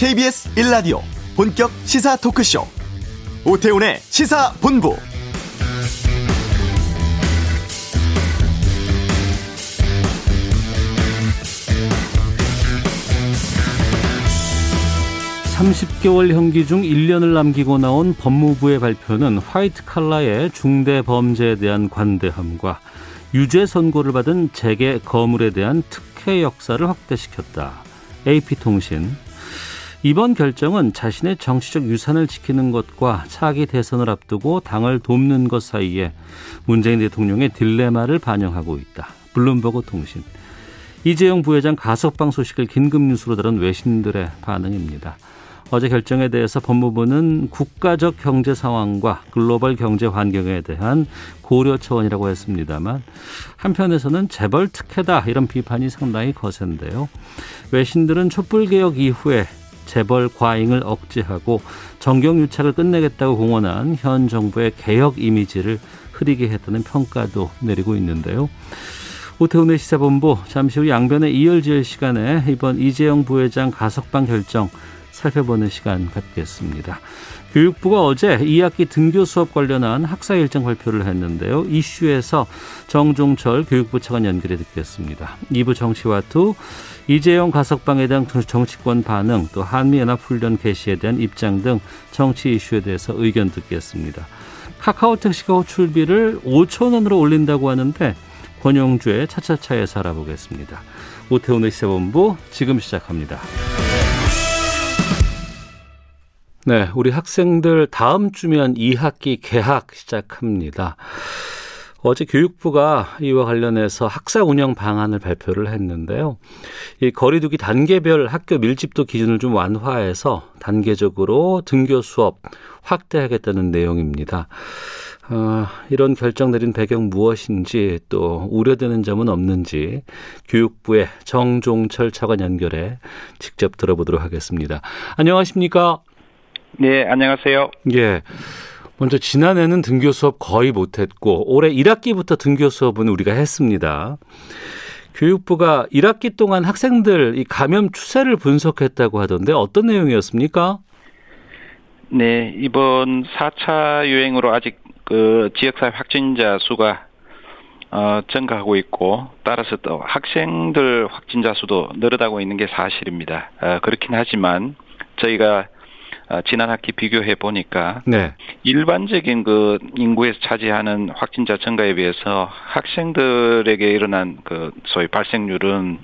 KBS 1라디오 본격 시사 토크쇼. 오태훈의 시사본부. (30개월) 형기 중 (1년을) 남기고 나온 법무부의 발표는 화이트 칼라의 중대 범죄에 대한 관대함과 유죄 선고를 받은 재계 거물에 대한 특혜 역사를 확대시켰다. AP통신 이번 결정은 자신의 정치적 유산을 지키는 것과 차기 대선을 앞두고 당을 돕는 것 사이에 문재인 대통령의 딜레마를 반영하고 있다. 블룸버그 통신 이재용 부회장 가석방 소식을 긴급 뉴스로 다룬 외신들의 반응입니다. 어제 결정에 대해서 법무부는 국가적 경제 상황과 글로벌 경제 환경에 대한 고려 차원이라고 했습니다만 한편에서는 재벌 특혜다 이런 비판이 상당히 거센데요. 외신들은 촛불 개혁 이후에 재벌 과잉을 억제하고 정경유착을 끝내겠다고 공언한 현 정부의 개혁 이미지를 흐리게 했다는 평가도 내리고 있는데요. 오태훈의 시사본부 잠시 후 양변의 이열지열 시간에 이번 이재영 부회장 가석방 결정 살펴보는 시간 갖겠습니다. 교육부가 어제 2학기 등교 수업 관련한 학사 일정 발표를 했는데요. 이슈에서 정종철 교육부 차관 연결해 듣겠습니다. 2부 정치와 투 이재용 가석방에 대한 정치권 반응 또 한미연합훈련 개시에 대한 입장 등 정치 이슈에 대해서 의견 듣겠습니다. 카카오 택시가 호출비를 5천 원으로 올린다고 하는데 권용주의 차차차에서 알아보겠습니다. 오태훈의 시사본부 지금 시작합니다. 네, 우리 학생들 다음 주면 2학기 개학 시작합니다. 어제 교육부가 이와 관련해서 학사 운영 방안을 발표를 했는데요. 이 거리두기 단계별 학교 밀집도 기준을 좀 완화해서 단계적으로 등교 수업 확대하겠다는 내용입니다. 어, 이런 결정 내린 배경 무엇인지 또 우려되는 점은 없는지 교육부의 정종철 차관 연결해 직접 들어보도록 하겠습니다. 안녕하십니까? 네, 안녕하세요. 예. 먼저 지난해는 등교 수업 거의 못했고 올해 1학기부터 등교 수업은 우리가 했습니다. 교육부가 1학기 동안 학생들 이 감염 추세를 분석했다고 하던데 어떤 내용이었습니까? 네, 이번 4차 유행으로 아직 그 지역사회 확진자 수가 어, 증가하고 있고 따라서 또 학생들 확진자 수도 늘어나고 있는 게 사실입니다. 어, 그렇긴 하지만 저희가 어, 지난 학기 비교해 보니까 네. 일반적인 그 인구에서 차지하는 확진자 증가에 비해서 학생들에게 일어난 그 소위 발생률은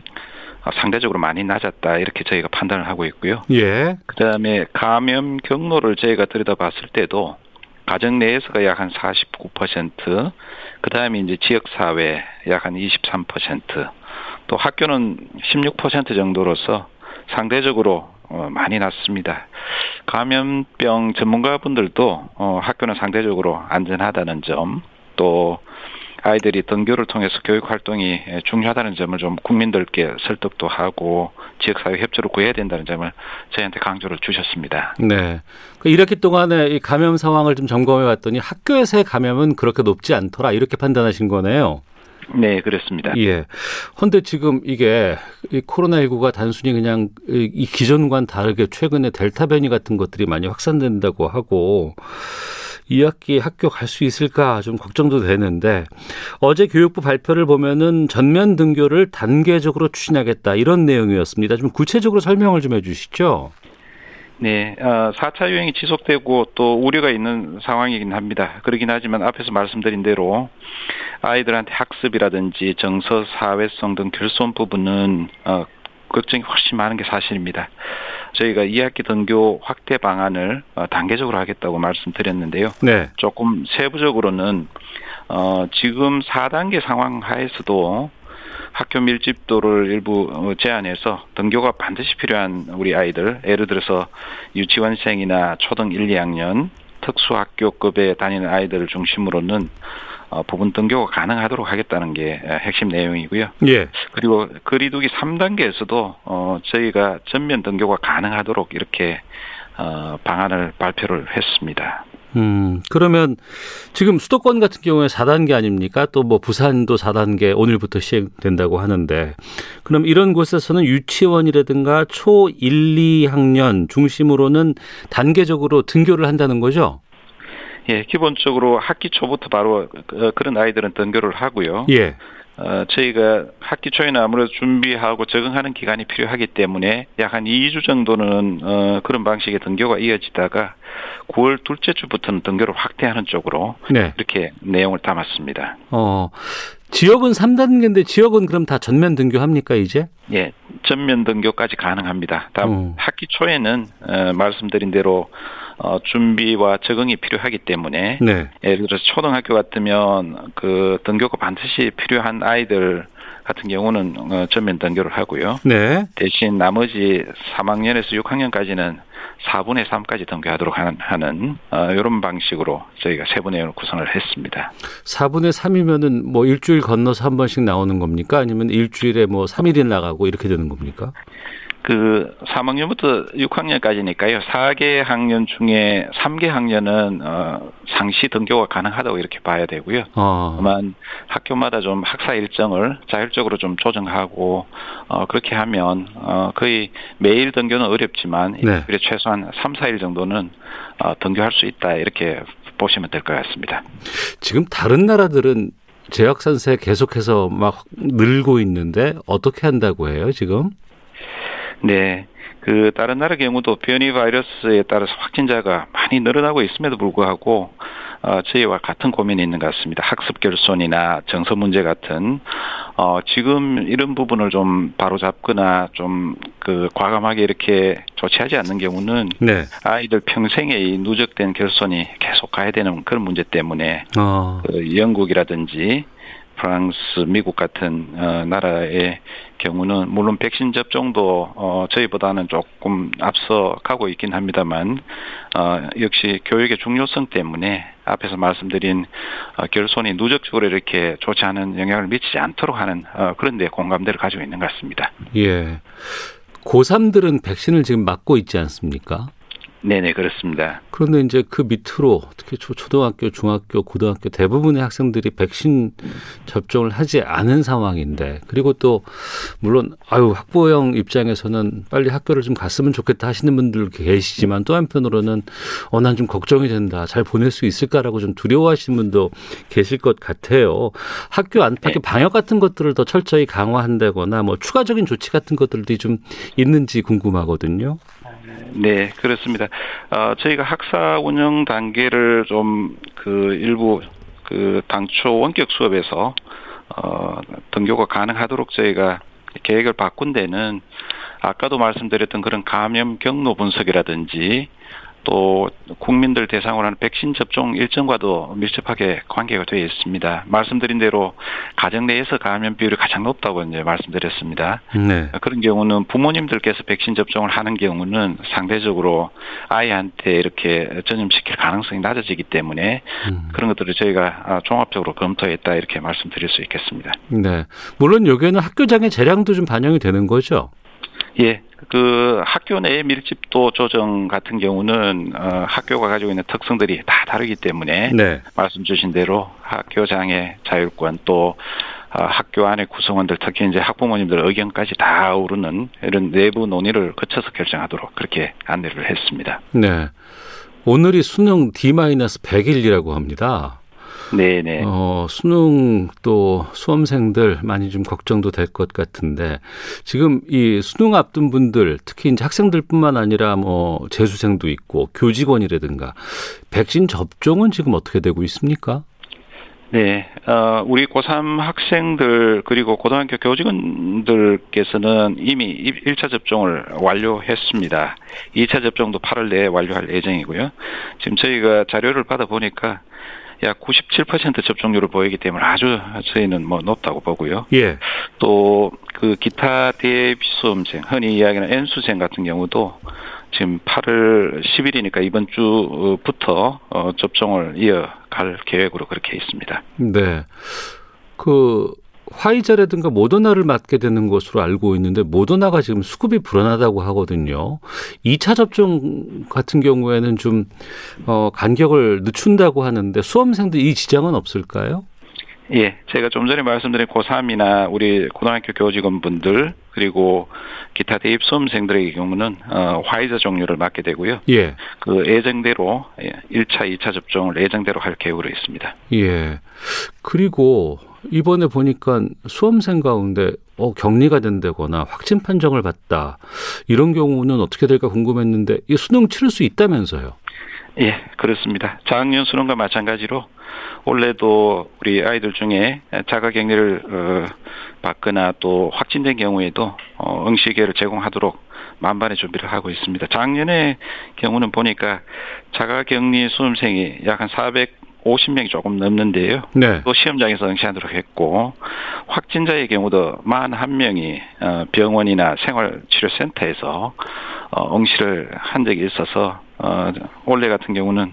상대적으로 많이 낮았다 이렇게 저희가 판단을 하고 있고요. 예. 그다음에 감염 경로를 저희가 들여다봤을 때도 가정 내에서가 약 한 49%, 그다음에 이제 지역 사회 약 한 23%, 또 학교는 16% 정도로서 상대적으로 어, 많이 났습니다. 감염병 전문가분들도 어, 학교는 상대적으로 안전하다는 점, 또 아이들이 등교를 통해서 교육 활동이 중요하다는 점을 좀 국민들께 설득도 하고 지역사회 협조를 구해야 된다는 점을 저희한테 강조를 주셨습니다. 네. 그 1학기 동안에 이 감염 상황을 좀 점검해 봤더니 학교에서의 감염은 그렇게 높지 않더라 이렇게 판단하신 거네요. 네, 그렇습니다. 예. 헌데 지금 이게 이 코로나19가 단순히 그냥 이 기존과는 다르게 최근에 델타 변이 같은 것들이 많이 확산된다고 하고 2학기 학교 갈 수 있을까 좀 걱정도 되는데 어제 교육부 발표를 보면은 전면 등교를 단계적으로 추진하겠다 이런 내용이었습니다. 좀 구체적으로 설명을 좀 해주시죠. 네, 어, 4차 유행이 지속되고 또 우려가 있는 상황이긴 합니다. 그러긴 하지만 앞에서 말씀드린 대로 아이들한테 학습이라든지 정서, 사회성 등 결손 부분은 어, 걱정이 훨씬 많은 게 사실입니다. 저희가 2학기 등교 확대 방안을 어, 단계적으로 하겠다고 말씀드렸는데요. 네. 조금 세부적으로는 어, 지금 4단계 상황 하에서도 학교 밀집도를 일부 어, 제한해서 등교가 반드시 필요한 우리 아이들, 예를 들어서 유치원생이나 초등 1, 2학년 특수학교급에 다니는 아이들을 중심으로는 어, 부분 등교가 가능하도록 하겠다는 게 핵심 내용이고요. 예. 그리고 거리두기 3단계에서도 어, 저희가 전면 등교가 가능하도록 이렇게 어, 방안을 발표를 했습니다. 음, 그러면 지금 수도권 같은 경우에 4단계 아닙니까? 또 뭐 부산도 4단계 오늘부터 시행된다고 하는데 그럼 이런 곳에서는 유치원이라든가 초 1, 2학년 중심으로는 단계적으로 등교를 한다는 거죠? 예, 기본적으로 학기 초부터 바로 그런 아이들은 등교를 하고요. 예. 어, 저희가 학기 초에는 아무래도 준비하고 적응하는 기간이 필요하기 때문에 약 한 2주 정도는 어, 그런 방식의 등교가 이어지다가 9월 둘째 주부터는 등교를 확대하는 쪽으로 네. 이렇게 내용을 담았습니다. 어, 지역은 3단계인데 지역은 그럼 다 전면 등교합니까 이제? 예, 전면 등교까지 가능합니다. 다음 어. 학기 초에는 어, 말씀드린 대로 어, 준비와 적응이 필요하기 때문에 네. 예를 들어서 초등학교 같으면 그 등교가 반드시 필요한 아이들 같은 경우는 어, 전면 등교를 하고요. 네. 대신 나머지 3학년에서 6학년까지는 4분의 3까지 등교하도록 하는, 하는 어, 이런 방식으로 저희가 세분의 구성을 했습니다. 4분의 3이면은 뭐 일주일 건너서 한 번씩 나오는 겁니까? 아니면 일주일에 뭐 3일이 나가고 이렇게 되는 겁니까? 그 3학년부터 6학년까지니까요. 4개 학년 중에 3개 학년은 어 상시 등교가 가능하다고 이렇게 봐야 되고요. 어. 다만 학교마다 좀 학사 일정을 자율적으로 좀 조정하고 어 그렇게 하면 어 거의 매일 등교는 어렵지만 네. 일주일에 최소한 3, 4일 정도는 어 등교할 수 있다 이렇게 보시면 될 것 같습니다. 지금 다른 나라들은 재학 선세 계속해서 막 늘고 있는데 어떻게 한다고 해요, 지금? 네. 그 다른 나라 경우도 변이 바이러스에 따라서 확진자가 많이 늘어나고 있음에도 불구하고 어, 저희와 같은 고민이 있는 것 같습니다. 학습 결손이나 정서 문제 같은 어, 지금 이런 부분을 좀 바로 잡거나 좀 그 과감하게 이렇게 조치하지 않는 경우는 네. 아이들 평생의 누적된 결손이 계속 가야 되는 그런 문제 때문에 어. 그 영국이라든지 프랑스, 미국 같은 어, 나라의 경우는 물론 백신 접종도 어, 저희보다는 조금 앞서 가고 있긴 합니다만 어, 역시 교육의 중요성 때문에 앞에서 말씀드린 어, 결손이 누적적으로 이렇게 좋지 않은 영향을 미치지 않도록 하는 어, 그런 데 공감대를 가지고 있는 것 같습니다. 예. 고3들은 백신을 지금 맞고 있지 않습니까? 네네 그렇습니다. 그런데 이제 그 밑으로 특히 초등학교, 중학교, 고등학교 대부분의 학생들이 백신 접종을 하지 않은 상황인데 그리고 또 물론 아유 학부형 입장에서는 빨리 학교를 좀 갔으면 좋겠다 하시는 분들 계시지만 또 한편으로는 어 난 좀 걱정이 된다 잘 보낼 수 있을까라고 좀 두려워하시는 분도 계실 것 같아요. 학교 안팎의 네. 방역 같은 것들을 더 철저히 강화한다거나 뭐 추가적인 조치 같은 것들도 좀 있는지 궁금하거든요. 네, 그렇습니다. 어, 저희가 학사 운영 단계를 좀 그 일부 그 당초 원격 수업에서 어, 등교가 가능하도록 저희가 계획을 바꾼 데는 아까도 말씀드렸던 그런 감염 경로 분석이라든지 또 국민들 대상으로 하는 백신 접종 일정과도 밀접하게 관계가 되어 있습니다. 말씀드린 대로 가정 내에서 감염 비율이 가장 높다고 이제 말씀드렸습니다. 네. 그런 경우는 부모님들께서 백신 접종을 하는 경우는 상대적으로 아이한테 이렇게 전염시킬 가능성이 낮아지기 때문에 음. 그런 것들을 저희가 아, 종합적으로 검토했다 이렇게 말씀드릴 수 있겠습니다. 네. 물론 여기에는 학교장의 재량도 좀 반영이 되는 거죠. 예, 그 학교 내 밀집도 조정 같은 경우는 어, 학교가 가지고 있는 특성들이 다 다르기 때문에 네. 말씀 주신 대로 학교장의 자율권 또 어, 학교 안의 구성원들 특히 이제 학부모님들 의견까지 다 오르는 이런 내부 논의를 거쳐서 결정하도록 그렇게 안내를 했습니다. 네. 오늘이 수능 D-100일이라고 합니다. 네네. 어, 수능 또 수험생들 많이 좀 걱정도 될 것 같은데 지금 이 수능 앞둔 분들 특히 이제 학생들뿐만 아니라 뭐 재수생도 있고 교직원이라든가 백신 접종은 지금 어떻게 되고 있습니까? 네, 어, 우리 고3 학생들 그리고 고등학교 교직원들께서는 이미 1차 접종을 완료했습니다. 2차 접종도 8월 내에 완료할 예정이고요. 지금 저희가 자료를 받아보니까 약 97% 접종률을 보이기 때문에 아주 저희는 뭐 높다고 보고요. 예. 또 그 기타 대비 수험생, 흔히 이야기하는 N수생 같은 경우도 지금 8월 10일이니까 이번 주부터 어, 접종을 이어갈 계획으로 그렇게 있습니다. 네. 그 화이자라든가 모더나를 맞게 되는 것으로 알고 있는데 모더나가 지금 수급이 불안하다고 하거든요. 2차 접종 같은 경우에는 좀 어, 간격을 늦춘다고 하는데 수험생들 이 지장은 없을까요? 예, 제가 좀 전에 말씀드린 고3이나 우리 고등학교 교직원분들 그리고 기타 대입 수험생들의 경우는 어, 화이자 종류를 맞게 되고요. 예. 그 예정대로 1차, 2차 접종을 예정대로 할 계획으로 있습니다. 예. 그리고 이번에 보니까 수험생 가운데 어, 격리가 된다거나 확진 판정을 받다 이런 경우는 어떻게 될까 궁금했는데 이 수능 치를 수 있다면서요? 예, 그렇습니다. 작년 수능과 마찬가지로 올해도 우리 아이들 중에 자가격리를 어, 받거나 또 확진된 경우에도 어, 응시계를 제공하도록 만반의 준비를 하고 있습니다. 작년의 경우는 보니까 자가격리 수험생이 약 한 450명이 조금 넘는데요. 네. 또 시험장에서 응시하도록 했고 확진자의 경우도 41명이 어, 병원이나 생활치료센터에서 어, 응시를 한 적이 있어서 어, 올해 같은 경우는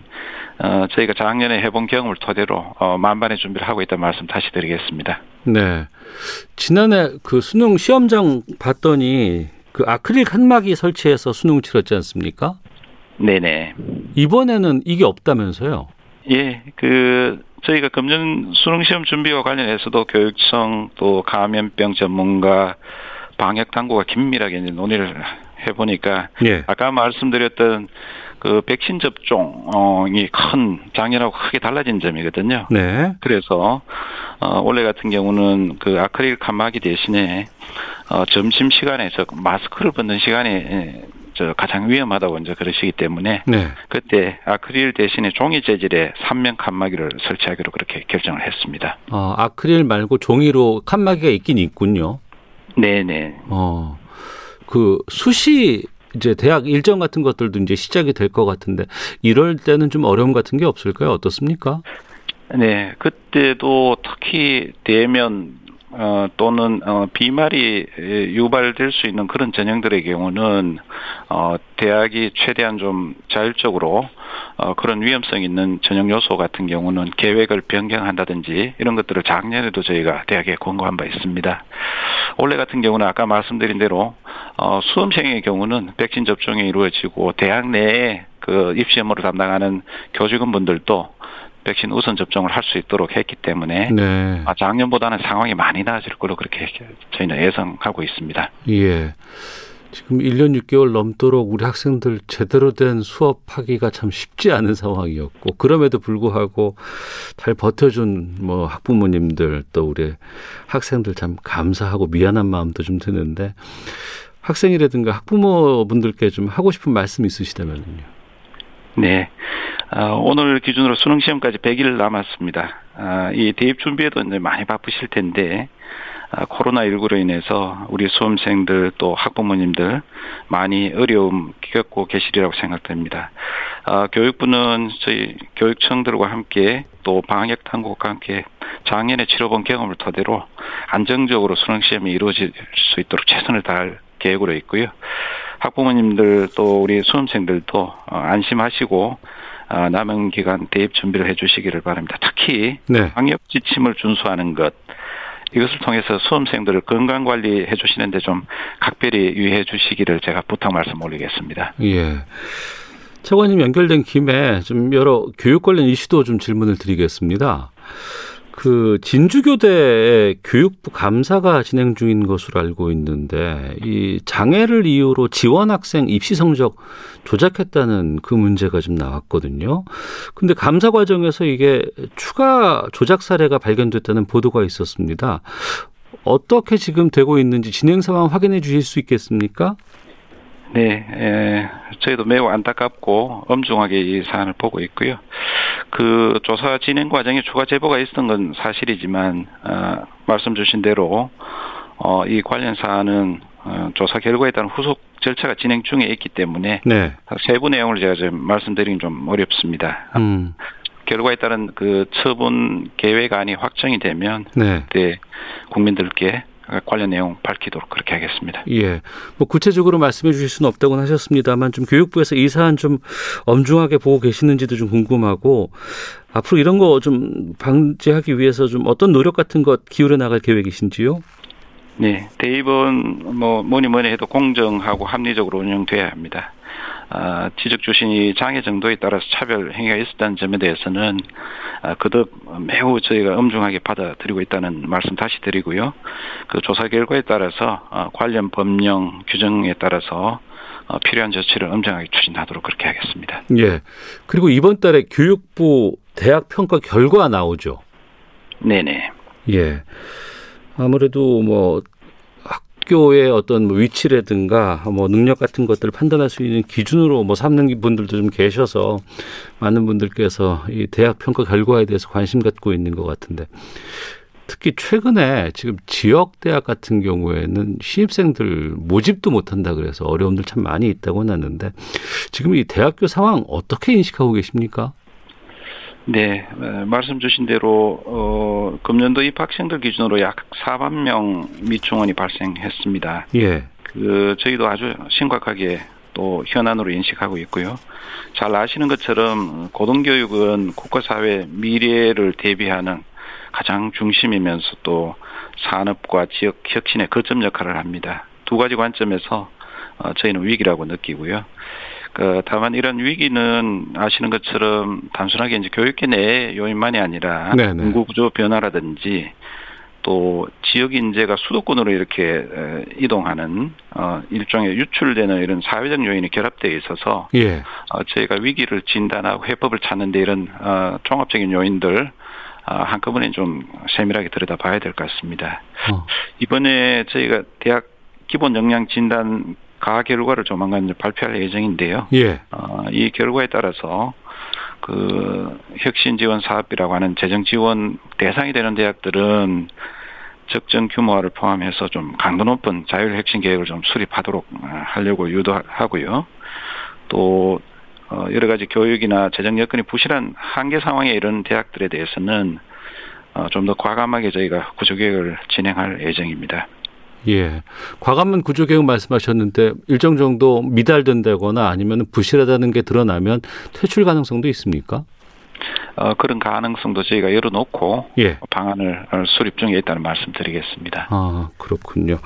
어, 저희가 작년에 해본 경험을 토대로 어, 만반의 준비를 하고 있다는 말씀 다시 드리겠습니다. 네. 지난해 그 수능 시험장 봤더니 그 아크릴 칸막이 설치해서 수능 치렀지 않습니까? 네네. 이번에는 이게 없다면서요? 예, 그 저희가 금년 수능 시험 준비와 관련해서도 교육청 또 감염병 전문가 방역 당국과 긴밀하게 이제 논의를 해보니까 예. 아까 말씀드렸던 그 백신 접종이 큰 작년하고 크게 달라진 점이거든요. 네. 그래서 어, 올해 같은 경우는 그 아크릴 칸막이 대신에 어, 점심 시간에 저 마스크를 벗는 시간에 저 가장 위험하다고 이제 그러시기 때문에 네. 그때 아크릴 대신에 종이 재질의 삼면 칸막이를 설치하기로 그렇게 결정을 했습니다. 어, 아크릴 말고 종이로 칸막이가 있긴 있군요. 네네. 어. 그 수시 이제 대학 일정 같은 것들도 이제 시작이 될 것 같은데 이럴 때는 좀 어려움 같은 게 없을까요? 어떻습니까? 네, 그때도 특히 대면 어, 또는 어, 비말이 유발될 수 있는 그런 전형들의 경우는 어, 대학이 최대한 좀 자율적으로 어, 그런 위험성 있는 전형 요소 같은 경우는 계획을 변경한다든지 이런 것들을 작년에도 저희가 대학에 권고한 바 있습니다. 올해 같은 경우는 아까 말씀드린 대로 어, 수험생의 경우는 백신 접종이 이루어지고 대학 내에 그 입시 업무를 담당하는 교직원분들도 백신 우선 접종을 할 수 있도록 했기 때문에 네. 아, 작년보다는 상황이 많이 나아질 걸로 그렇게 저희는 예상하고 있습니다. 예. 지금 1년 6개월 넘도록 우리 학생들 제대로 된 수업하기가 참 쉽지 않은 상황이었고 그럼에도 불구하고 잘 버텨준 뭐 학부모님들 또 우리 학생들 참 감사하고 미안한 마음도 좀 드는데 학생이라든가 학부모분들께 좀 하고 싶은 말씀 있으시다면요. 네. 어, 오늘 기준으로 수능 시험까지 100일 남았습니다. 어, 이 대입 준비에도 이제 많이 바쁘실 텐데 어, 코로나19로 인해서 우리 수험생들 또 학부모님들 많이 어려움 겪고 계시리라고 생각됩니다. 어, 교육부는 저희 교육청들과 함께 또 방역 당국과 함께 작년에 치러본 경험을 토대로 안정적으로 수능 시험이 이루어질 수 있도록 최선을 다할 계획으로 있고요. 학부모님들 또 우리 수험생들도 어, 안심하시고 어, 남은 기간 대입 준비를 해주시기를 바랍니다. 특히 네. 방역 지침을 준수하는 것 이것을 통해서 수험생들을 건강 관리해 주시는데 좀 각별히 유의해 주시기를 제가 부탁 말씀 올리겠습니다. 예. 차관님 연결된 김에 좀 여러 교육 관련 이슈도 좀 질문을 드리겠습니다. 그 진주교대 교육부 감사가 진행 중인 것으로 알고 있는데 이 장애를 이유로 지원 학생 입시 성적 조작했다는 그 문제가 좀 나왔거든요. 근데 감사 과정에서 이게 추가 조작 사례가 발견됐다는 보도가 있었습니다. 어떻게 지금 되고 있는지 진행 상황 확인해 주실 수 있겠습니까? 네, 에, 저희도 매우 안타깝고 엄중하게 이 사안을 보고 있고요. 그 조사 진행 과정에 추가 제보가 있었던 건 사실이지만 어, 말씀 주신 대로 어, 이 관련 사안은 어, 조사 결과에 따른 후속 절차가 진행 중에 있기 때문에 네. 세부 내용을 제가 좀 말씀드리긴 좀 어렵습니다. 음. 결과에 따른 그 처분 계획안이 확정이 되면 네. 그때 국민들께 관련 내용 밝히도록 그렇게 하겠습니다. 예. 뭐 구체적으로 말씀해 주실 수는 없다고는 하셨습니다만 좀 교육부에서 이 사안 좀 엄중하게 보고 계시는지도 좀 궁금하고 앞으로 이런 거 좀 방지하기 위해서 좀 어떤 노력 같은 것 기울여 나갈 계획이신지요? 네, 대입은 뭐 뭐니 뭐니 해도 공정하고 합리적으로 운영돼야 합니다. 아, 지적 주신이 장애 정도에 따라서 차별 행위가 있었다는 점에 대해서는 아, 그득 매우 저희가 엄중하게 받아들이고 있다는 말씀 다시 드리고요. 그 조사 결과에 따라서 아, 관련 법령 규정에 따라서 어, 필요한 조치를 엄정하게 추진하도록 그렇게 하겠습니다. 예. 그리고 이번 달에 교육부 대학 평가 결과 나오죠. 네네. 예. 아무래도 뭐 학교의 어떤 뭐 위치라든가 뭐 능력 같은 것들을 판단할 수 있는 기준으로 뭐 삼는 분들도 좀 계셔서 많은 분들께서 이 대학 평가 결과에 대해서 관심 갖고 있는 것 같은데 특히 최근에 지금 지역 대학 같은 경우에는 신입생들 모집도 못한다 그래서 어려움들 참 많이 있다고 났는데 지금 이 대학교 상황 어떻게 인식하고 계십니까? 네, 말씀 주신 대로 어, 금년도 입학생들 기준으로 약 4만 명 미충원이 발생했습니다. 예. 그 저희도 아주 심각하게 또 현안으로 인식하고 있고요. 잘 아시는 것처럼 고등교육은 국가사회 미래를 대비하는 가장 중심이면서 또 산업과 지역 혁신의 거점 역할을 합니다. 두 가지 관점에서 어, 저희는 위기라고 느끼고요. 그 다만 이런 위기는 아시는 것처럼 단순하게 이제 교육계 내 요인만이 아니라 네네. 인구 구조 변화라든지 또 지역 인재가 수도권으로 이렇게 이동하는 어 일종의 유출되는 이런 사회적 요인이 결합되어 있어서 예. 어 저희가 위기를 진단하고 해법을 찾는데 이런 어 종합적인 요인들 어 한꺼번에 좀 세밀하게 들여다봐야 될 것 같습니다. 어. 이번에 저희가 대학 기본 역량 진단 가 결과를 조만간 발표할 예정인데요. 예. 어, 이 결과에 따라서 그 혁신 지원 사업이라고 하는 재정 지원 대상이 되는 대학들은 적정 규모화를 포함해서 좀 강도 높은 자율 혁신 계획을 좀 수립하도록 하려고 유도하고요. 또 어, 여러 가지 교육이나 재정 여건이 부실한 한계 상황에 이런 대학들에 대해서는 어, 좀더 과감하게 저희가 구조 계획을 진행할 예정입니다. 예. 과감한 구조 개혁 말씀하셨는데 일정 정도 미달된다거나 아니면 부실하다는 게 드러나면 퇴출 가능성도 있습니까? 어, 그런 가능성도 저희가 열어놓고 예. 방안을 수립 중에 있다는 말씀드리겠습니다. 아 그렇군요.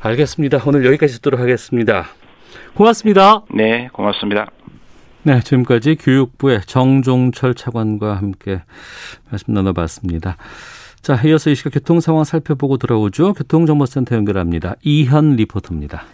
알겠습니다. 오늘 여기까지 듣도록 하겠습니다. 고맙습니다. 네, 고맙습니다. 네, 지금까지 교육부의 정종철 차관과 함께 말씀 나눠봤습니다. 자, 이어서 이 시각 교통 상황 살펴보고 들어오죠. 교통정보센터 연결합니다. 이현 리포터입니다.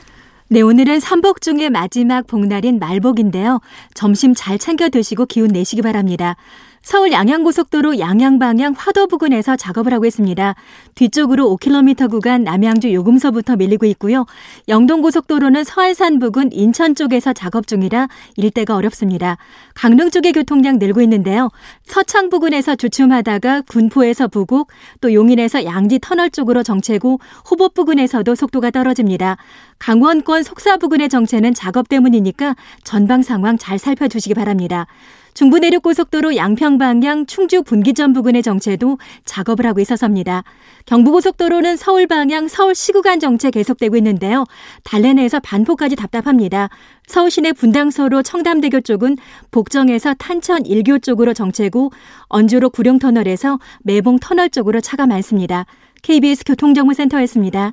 네, 오늘은 삼복 중의 마지막 복날인 말복인데요. 점심 잘 챙겨 드시고 기운 내시기 바랍니다. 서울 양양고속도로 양양방향 화도 부근에서 작업을 하고 있습니다. 뒤쪽으로 5km 구간 남양주 요금소부터 밀리고 있고요. 영동고속도로는 서안산 부근 인천 쪽에서 작업 중이라 일대가 어렵습니다. 강릉 쪽의 교통량 늘고 있는데요. 서창 부근에서 주춤하다가 군포에서 부곡, 또 용인에서 양지 터널 쪽으로 정체고 호법 부근에서도 속도가 떨어집니다. 강원권 속사 부근의 정체는 작업 때문이니까 전방 상황 잘 살펴주시기 바랍니다. 중부내륙고속도로 양평 방향 충주 분기점 부근의 정체도 작업을 하고 있어서입니다. 경부고속도로는 서울 방향 서울 시구간 정체 계속되고 있는데요. 달래내에서 반포까지 답답합니다. 서울 시내 분당서로 청담대교 쪽은 복정에서 탄천 일교 쪽으로 정체고 언주로 구룡터널에서 매봉 터널 쪽으로 차가 많습니다. KBS 교통정보센터였습니다.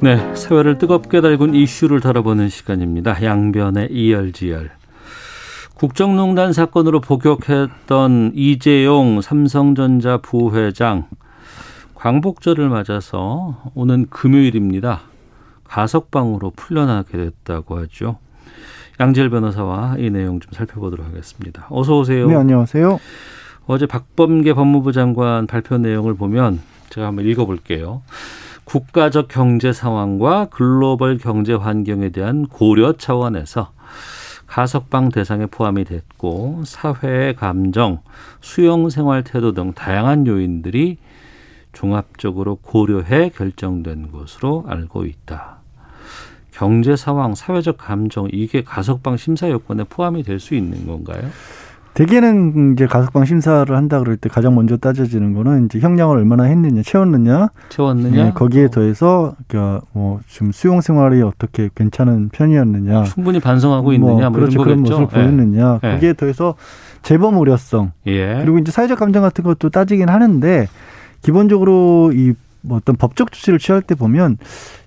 네, 세월을 뜨겁게 달군 이슈를 다뤄보는 시간입니다. 양변의 이열지열. 국정농단 사건으로 복역했던 이재용 삼성전자 부회장 광복절을 맞아서 오는 금요일입니다. 가석방으로 풀려나게 됐다고 하죠. 양지열 변호사와 이 내용 좀 살펴보도록 하겠습니다. 어서 오세요. 네, 안녕하세요. 어제 박범계 법무부 장관 발표 내용을 보면 제가 한번 읽어볼게요. 국가적 경제 상황과 글로벌 경제 환경에 대한 고려 차원에서 가석방 대상에 포함이 됐고 사회의 감정, 수용 생활 태도 등 다양한 요인들이 종합적으로 고려해 결정된 것으로 알고 있다. 경제 상황, 사회적 감정 이게 가석방 심사 요건에 포함이 될 수 있는 건가요? 대개는 이제 가석방 심사를 한다 그럴 때 가장 먼저 따져지는 거는 이제 형량을 얼마나 했느냐, 채웠느냐, 채웠느냐, 네, 거기에 더해서 그러니까 뭐 지금 수용 생활이 어떻게 괜찮은 편이었느냐, 충분히 반성하고 있느냐, 뭐, 그렇죠, 이런 그런 거겠죠. 모습을 보였느냐, 예. 거기에 더해서 재범 우려성, 예. 그리고 이제 사회적 감정 같은 것도 따지긴 하는데 기본적으로 이뭐 어떤 법적 조치를 취할 때 보면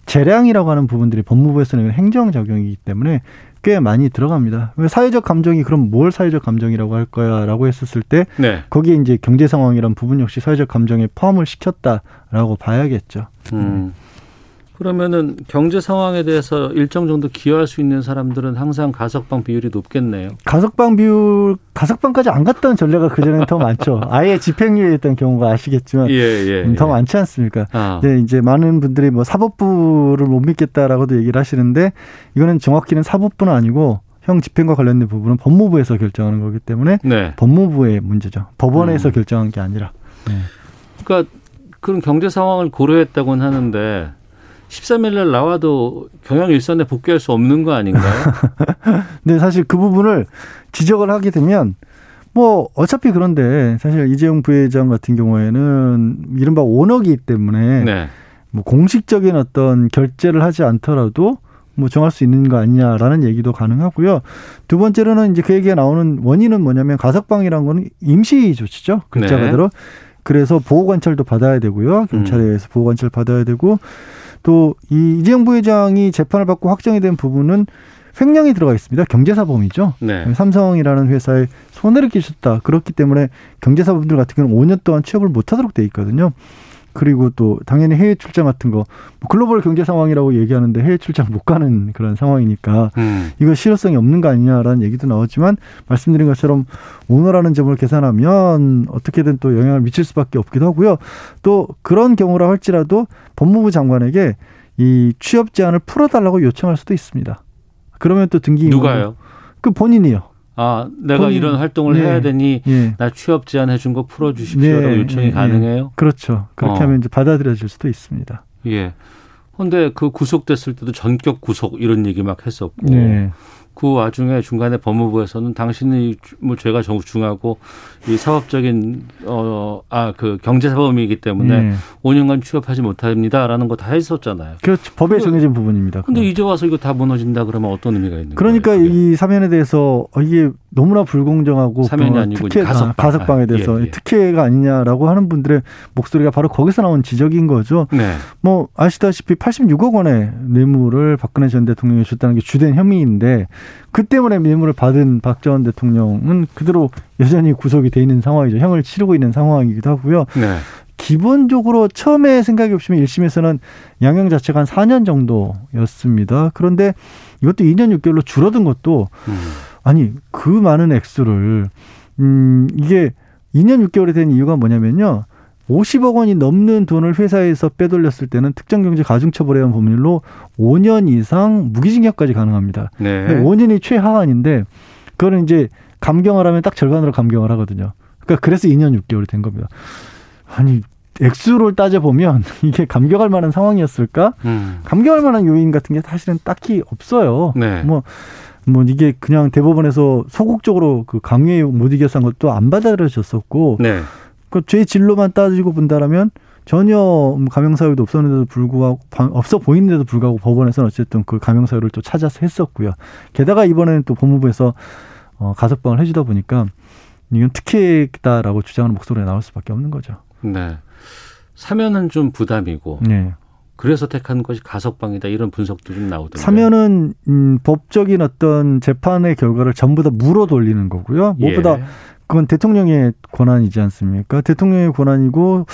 재량이라고 하는 부분들이 법무부에서는 행정 적용이기 때문에 꽤 많이 들어갑니다. 왜 사회적 감정이 그럼 뭘 사회적 감정이라고 할 거야라고 했었을 때 네. 거기에 이제 경제 상황이란 부분 역시 사회적 감정에 포함을 시켰다라고 봐야겠죠. 음. 그러면은 경제 상황에 대해서 일정 정도 기여할 수 있는 사람들은 항상 가석방 비율이 높겠네요. 가석방 비율 가석방까지 안 갔던 전례가 그 전에는 더 많죠. 아예 집행유예했던 경우가 아시겠지만 예, 예. 음, 더 예. 많지 않습니까? 아. 네, 이제 많은 분들이 뭐 사법부를 못 믿겠다라고도 얘기를 하시는데 이거는 정확히는 사법부는 아니고 형 집행과 관련된 부분은 법무부에서 결정하는 거기 때문에 네. 법무부의 문제죠. 법원에서 음. 결정한 게 아니라. 네. 그러니까 그런 경제 상황을 고려했다고는 하는데 13일 날 나와도 경영 일선에 복귀할 수 없는 거 아닌가요? 근데 사실 그 부분을 지적을 하게 되면 뭐 어차피 그런데 사실 이재용 부회장 같은 경우에는 이른바 오너기 때문에 네. 뭐 공식적인 어떤 결제를 하지 않더라도 뭐 정할 수 있는 거 아니냐라는 얘기도 가능하고요. 두 번째로는 이제 그 얘기가 나오는 원인은 뭐냐면 가석방이라는 거는 임시 조치죠. 글자 네. 그대로. 그래서 보호 관찰도 받아야 되고요. 경찰에 음. 의해서 보호 관찰 받아야 되고 또이 이재용 부회장이 재판을 받고 확정이 된 부분은 횡령이 들어가 있습니다. 경제사범이죠. 네. 삼성이라는 회사에 손해를 끼쳤다. 그렇기 때문에 경제사범들 같은 경우는 5년 동안 취업을 못하도록 돼 있거든요. 그리고 또 당연히 해외 출장 같은 거뭐 글로벌 경제 상황이라고 얘기하는데 해외 출장 못 가는 그런 상황이니까 음. 이거 실효성이 없는 거 아니냐라는 얘기도 나오지만 말씀드린 것처럼 오너라는 점을 계산하면 어떻게든 또 영향을 미칠 수밖에 없기도 하고요. 또 그런 경우라 할지라도 법무부 장관에게 이 취업 제한을 풀어달라고 요청할 수도 있습니다. 그러면 또 등기 누가요? 그 본인이요. 아, 내가 본인- 이런 활동을 네. 해야 되니 예. 나 취업 제한 해준 거 풀어 주십시오라고 네, 요청이 예, 가능해요? 그렇죠. 그렇게 어. 하면 이제 받아들여질 수도 있습니다. 예. 근데 그 구속됐을 때도 전격 구속 이런 얘기 막 했었고 네. 그 와중에 중간에 법무부에서는 당신이 뭐 죄가 정- 중하고 이 사업적인 어 아 그 경제 사범이기 때문에 네. 5년간 취업하지 못합니다라는 거 다 했었잖아요. 그렇죠. 법에 정해진 부분입니다. 근데 그건. 이제 와서 이거 다 무너진다 그러면 어떤 의미가 있는 그러니까 거예요? 이 사면에 대해서 어, 이게 너무나 불공정하고 사면이 그 아니고 특혜가 가석방. 가석방에 아, 대해서 예, 예. 특혜가 아니냐라고 하는 분들의 목소리가 바로 거기서 나온 지적인 거죠. 네. 뭐 아시다시피 86억 원의 뇌물을 박근혜 전 대통령이 줬다는 게 주된 혐의인데 그 때문에 뇌물을 받은 박 전 대통령은 그대로 여전히 구속이 돼 있는 상황이죠. 형을 치르고 있는 상황이기도 하고요. 네. 기본적으로 처음에 생각해 보시면 1심에서는 양형 자체가 한 4년 정도였습니다. 그런데 이것도 2년 6개월로 줄어든 것도 음. 아니 그 많은 액수를 음 이게 2년 6개월이 된 이유가 뭐냐면요. 50억 원이 넘는 돈을 회사에서 빼돌렸을 때는 특정경제 가중처벌에 의한 법률로 5년 이상 무기징역까지 가능합니다. 네. 5년이 최하한인데 그거는 이제 감경을 하면 딱 절반으로 감경을 하거든요. 그러니까 그래서 2년 6개월이 된 겁니다. 아니 액수를 따져 보면 이게 감경할 만한 상황이었을까? 음. 감경할 만한 요인 같은 게 사실은 딱히 없어요. 네. 뭐, 뭐 이게 그냥 대법원에서 소극적으로 그 강요에 못 이겨서 한 것도 안 받아들여졌었고, 네. 그죄 진로만 따지고 본다라면 전혀 감형 사유도 없었는데도 불구하고 바- 없어 보이는데도 불구하고 법원에서는 어쨌든 그 감형 사유를 또 찾아서 했었고요. 게다가 이번에는 또 법무부에서 어, 가석방을 해주다 보니까 이건 특혜다라고 주장하는 목소리가 나올 수밖에 없는 거죠. 네. 사면은 좀 부담이고 네. 그래서 택한 것이 가석방이다 이런 분석도 좀 나오던데. 사면은 음, 법적인 어떤 재판의 결과를 전부 다 물어 돌리는 거고요. 무엇보다 예. 그건 대통령의 권한이지 않습니까? 대통령의 권한이고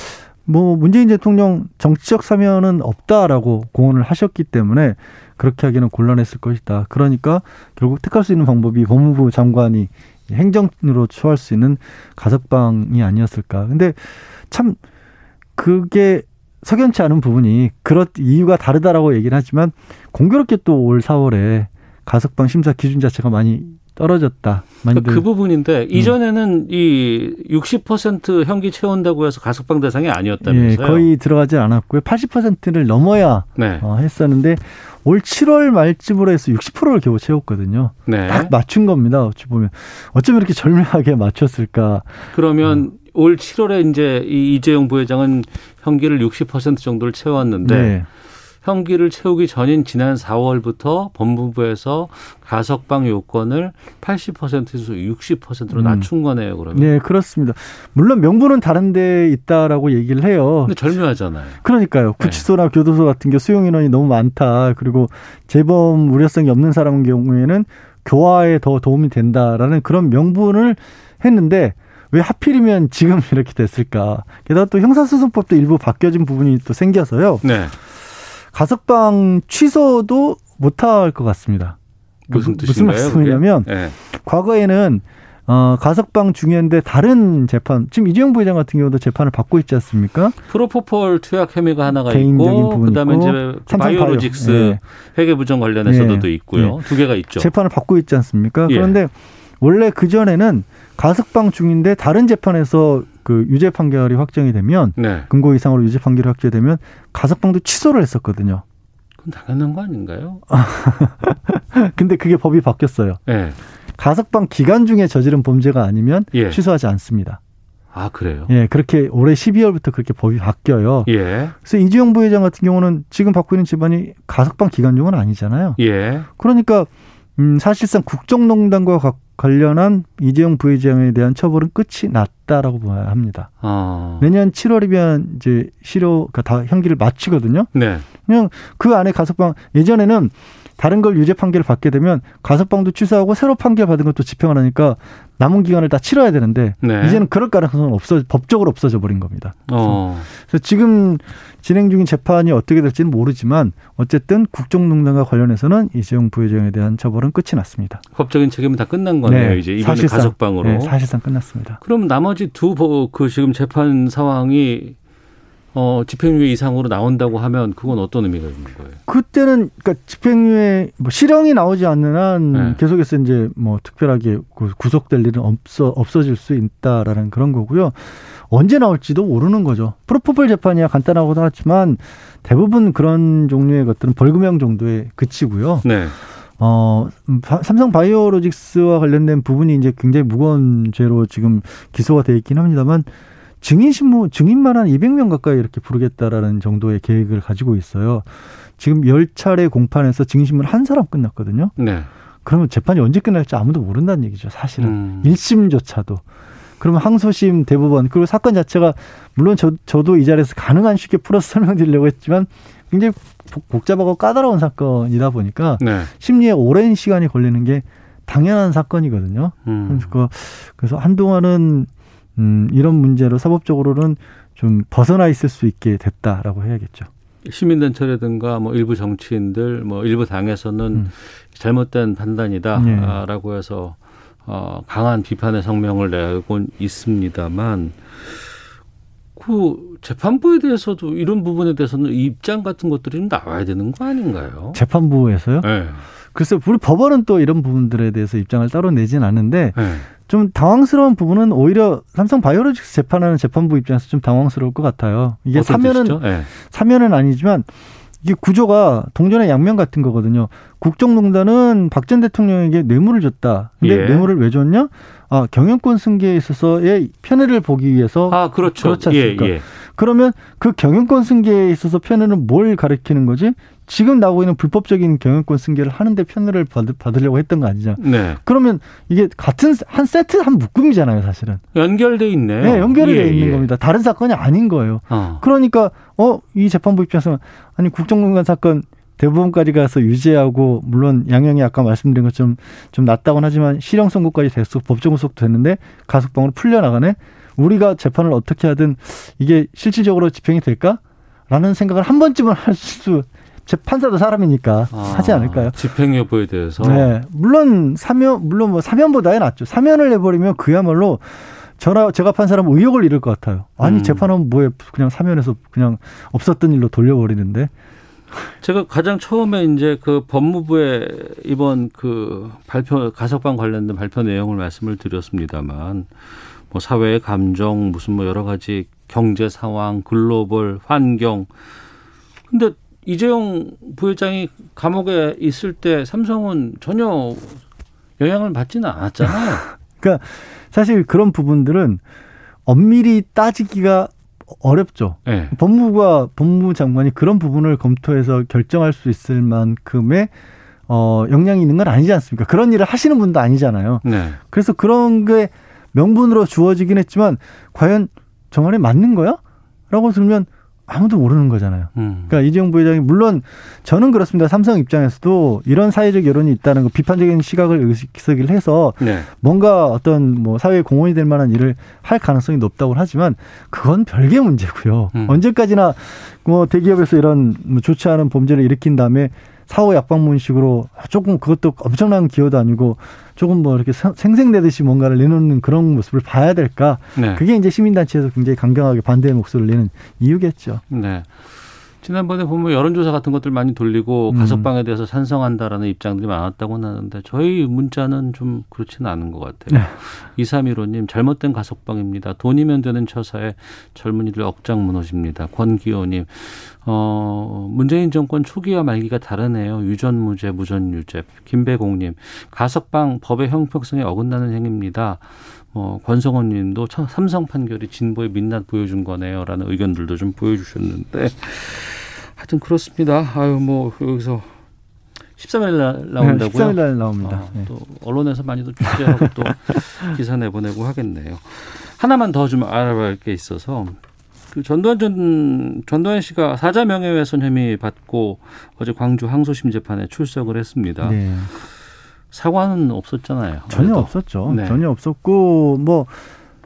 뭐 문재인 대통령 정치적 사면은 없다라고 공언을 하셨기 때문에 그렇게 하기는 곤란했을 것이다. 그러니까 결국 택할 수 있는 방법이 법무부 장관이 행정으로 처할 수 있는 가석방이 아니었을까. 근데 참 그게 석연치 않은 부분이 그렇 이유가 다르다라고 얘기는 하지만 공교롭게 또 올 4월에 가석방 심사 기준 자체가 많이 떨어졌다. 그러니까 그 부분인데 음. 이전에는 이 60% 형기 채운다고 해서 가석방 대상이 아니었다면서요? 예, 거의 들어가지 않았고요. 80%를 넘어야 네. 어, 했었는데 올 7월 말쯤으로 해서 60%를 겨우 채웠거든요. 네. 딱 맞춘 겁니다. 어찌 보면 어쩜 이렇게 절묘하게 맞췄을까? 그러면 어. 올 7월에 이제 이 이재용 부회장은 형기를 60% 정도를 채웠는데 네. 형기를 채우기 전인 지난 4월부터 법무부에서 가석방 요건을 80%에서 60%로 음. 낮춘 거네요, 그러면. 네, 그렇습니다. 물론 명분은 다른 데 있다라고 얘기를 해요. 근데 절묘하잖아요. 그러니까요. 네. 구치소나 네. 교도소 같은 게 수용 인원이 너무 많다. 그리고 재범 우려성이 없는 사람 경우에는 교화에 더 도움이 된다라는 그런 명분을 했는데 왜 하필이면 지금 이렇게 됐을까? 게다가 또 형사소송법도 일부 바뀌어진 부분이 또 생겨서요. 네. 가석방 취소도 못할 것 같습니다. 무슨 뜻인가요? 무슨 말씀이냐면 네. 과거에는 어, 가석방 중요한데 다른 재판 지금 이재용 부회장 같은 경우도 재판을 받고 있지 않습니까? 프로포폴 투약 혐의가 하나가 있고 그다음에 이제 바이오로직스 네. 회계 부정 관련해서도 네. 있고요. 네. 두 개가 있죠. 재판을 받고 있지 않습니까? 예. 그런데 원래 그 전에는 가석방 중인데 다른 재판에서 그 유죄 판결이 확정이 되면 네. 금고 이상으로 유죄 판결이 확정되면 가석방도 취소를 했었거든요. 그건 당연한 거 아닌가요? 근데 그게 법이 바뀌었어요. 네. 가석방 기간 중에 저지른 범죄가 아니면 예. 취소하지 않습니다. 아 그래요? 예, 그렇게 올해 12월부터 그렇게 법이 바뀌어요. 예. 그래서 이주영 부회장 같은 경우는 지금 받고 있는 집안이 가석방 기간 중은 아니잖아요. 예. 그러니까 음, 사실상 국정농단과 관련한 이재용 부회장에 대한 처벌은 끝이 났다라고 봐야 합니다. 아. 내년 7월이면 이제 실효 그러니까 다 형기를 마치거든요. 네. 그냥 그 안에 가석방 예전에는 다른 걸 유죄 판결을 받게 되면 가석방도 취소하고 새로 판결 받은 것도 집행을 하니까 남은 기간을 다 치러야 되는데 네. 이제는 그럴 가능성은 없어 법적으로 없어져 버린 겁니다. 어. 그래서 지금 진행 중인 재판이 어떻게 될지는 모르지만 어쨌든 국정농단과 관련해서는 이재용 부회장에 대한 처벌은 끝이 났습니다. 법적인 책임은 다 끝난 거네요. 네. 이제 이번에 사실상, 가석방으로. 네, 사실상 끝났습니다. 그럼 나머지 두 그 지금 재판 상황이 어, 집행유예 이상으로 나온다고 하면 그건 어떤 의미가 있는 거예요? 그때는 그러니까 집행유예 뭐 실형이 나오지 않는 한 네. 계속해서 이제 뭐 특별하게 구속될 일은 없어 없어질 수 있다라는 그런 거고요. 언제 나올지도 모르는 거죠. 프로포폴 재판이야 간단하고도 하지만 대부분 그런 종류의 것들은 벌금형 정도에 그치고요. 네. 어, 삼성 바이오로직스와 관련된 부분이 이제 굉장히 무거운 죄로 지금 기소가 돼 있긴 합니다만 증인 신문 증인만 한 200명 가까이 이렇게 부르겠다라는 정도의 계획을 가지고 있어요. 지금 10차례 공판에서 증인 신문 한 사람 끝났거든요. 네. 그러면 재판이 언제 끝날지 아무도 모른다는 얘기죠. 사실은 음. 1심조차도. 그러면 항소심 대법원 그리고 사건 자체가 물론 저, 저도 이 자리에서 가능한 쉽게 풀어서 설명드리려고 했지만 굉장히 복잡하고 까다로운 사건이다 보니까 네. 심리에 오랜 시간이 걸리는 게 당연한 사건이거든요. 음. 그래서, 그래서 한동안은 음, 이런 문제로 사법적으로는 좀 벗어나 있을 수 있게 됐다라고 해야겠죠. 시민단체라든가 뭐 일부 정치인들 뭐 일부 당에서는 음. 잘못된 판단이다라고 네. 해서 어, 강한 비판의 성명을 내고 있습니다만 그 재판부에 대해서도 이런 부분에 대해서는 입장 같은 것들이 좀 나와야 되는 거 아닌가요? 재판부에서요? 네. 글쎄 우리 법원은 또 이런 부분들에 대해서 입장을 따로 내진 않는데 네. 좀 당황스러운 부분은 오히려 삼성 바이오로직스 재판하는 재판부 입장에서 좀 당황스러울 것 같아요. 이게 사면은 네. 사면은 아니지만 이게 구조가 동전의 양면 같은 거거든요. 국정농단은 박 전 대통령에게 뇌물을 줬다. 근데 예. 뇌물을 왜 줬냐? 아, 경영권 승계에 있어서의 편애를 보기 위해서 아, 그렇죠. 그렇지 않습니까? 예, 예. 그러면 그 경영권 승계에 있어서 편애는 뭘 가리키는 거지? 지금 나오고 있는 불법적인 경영권 승계를 하는데 편의를 받, 으 려고 했던 거 아니죠? 네. 그러면 이게 같은 한 세트 한 묶음이잖아요, 사실은. 연결돼 있네요. 네, 연결이 예, 돼 있는 예. 겁니다. 다른 사건이 아닌 거예요. 어. 그러니까 어 이 재판부 입장에서 아니 국정농단 사건 대법원까지 가서 유죄하고 물론 양형이 아까 말씀드린 것처럼 좀 낮다곤 하지만 실형 선고까지 됐어 법정 구속도 됐는데 가석방으로 풀려 나가네. 우리가 재판을 어떻게 하든 이게 실질적으로 집행이 될까? 라는 생각을 한 번쯤은 할 수 재판사도 사람이니까 아, 하지 않을까요? 집행 여부에 대해서. 네. 물론 사면 물론 뭐 사면보다야 낫죠. 사면을 내버리면 그야말로 저나 제가 판 사람 은 의욕을 잃을 것 같아요. 아니 음. 재판하면 뭐에 그냥 사면해서 그냥 없었던 일로 돌려버리는데. 제가 가장 처음에 이제 그 법무부의 이번 그 발표 가석방 관련된 발표 내용을 말씀을 드렸습니다만 뭐 사회의 감정 무슨 뭐 여러 가지 경제 상황 글로벌 환경 근데 이재용 부회장이 감옥에 있을 때 삼성은 전혀 영향을 받지는 않았잖아요. 그러니까 사실 그런 부분들은 엄밀히 따지기가 어렵죠. 네. 법무부가 법무부 장관이 그런 부분을 검토해서 결정할 수 있을 만큼의 어 역량이 있는 건 아니지 않습니까? 그런 일을 하시는 분도 아니잖아요. 네. 그래서 그런 게 명분으로 주어지긴 했지만 과연 정말에 맞는 거야? 라고 들면 아무도 모르는 거잖아요. 음. 그러니까 이재용 부회장이 물론 저는 그렇습니다. 삼성 입장에서도 이런 사회적 여론이 있다는 거 비판적인 시각을 의식을 해서 네. 뭔가 어떤 뭐 사회 공헌이 될 만한 일을 할 가능성이 높다고 하지만 그건 별개 문제고요. 음. 언제까지나 뭐 대기업에서 이런 뭐 좋지 않은 범죄를 일으킨 다음에 사후 약방문식으로 조금 그것도 엄청난 기여도 아니고 조금 뭐 이렇게 생- 생생내듯이 뭔가를 내놓는 그런 모습을 봐야 될까? 네. 그게 이제 시민단체에서 굉장히 강경하게 반대의 목소리를 내는 이유겠죠. 네. 지난번에 보면 여론조사 같은 것들 많이 돌리고 음. 가석방에 대해서 찬성한다라는 입장들이 많았다고 하는데 저희 문자는 좀 그렇지는 않은 것 같아요. 네. 2315님 잘못된 가석방입니다. 돈이면 되는 처사에 젊은이들 억장 무너집니다. 권기호님 어, 문재인 정권 초기와 말기가 다르네요. 유전무죄, 무전유죄. 김배공님 가석방 법의 형평성에 어긋나는 행위입니다. 어, 권성원 님도 참- 삼성 판결이 진보의 민낯 보여준 거네요 라는 의견들도 좀 보여주셨는데 하여튼 그렇습니다. 아유 뭐 여기서 13일 날 나온다고요? 13일 날 나옵니다. 아, 네. 또 언론에서 많이 또 취재하고 또 기사 내보내고 하겠네요. 하나만 더 좀 알아볼 게 있어서 그 전두환 전 전두환 씨가 사자 명예훼손 혐의 받고 어제 광주 항소심 재판에 출석을 했습니다. 네. 사과는 없었잖아요. 전혀 그래도. 없었죠. 네. 전혀 없었고 뭐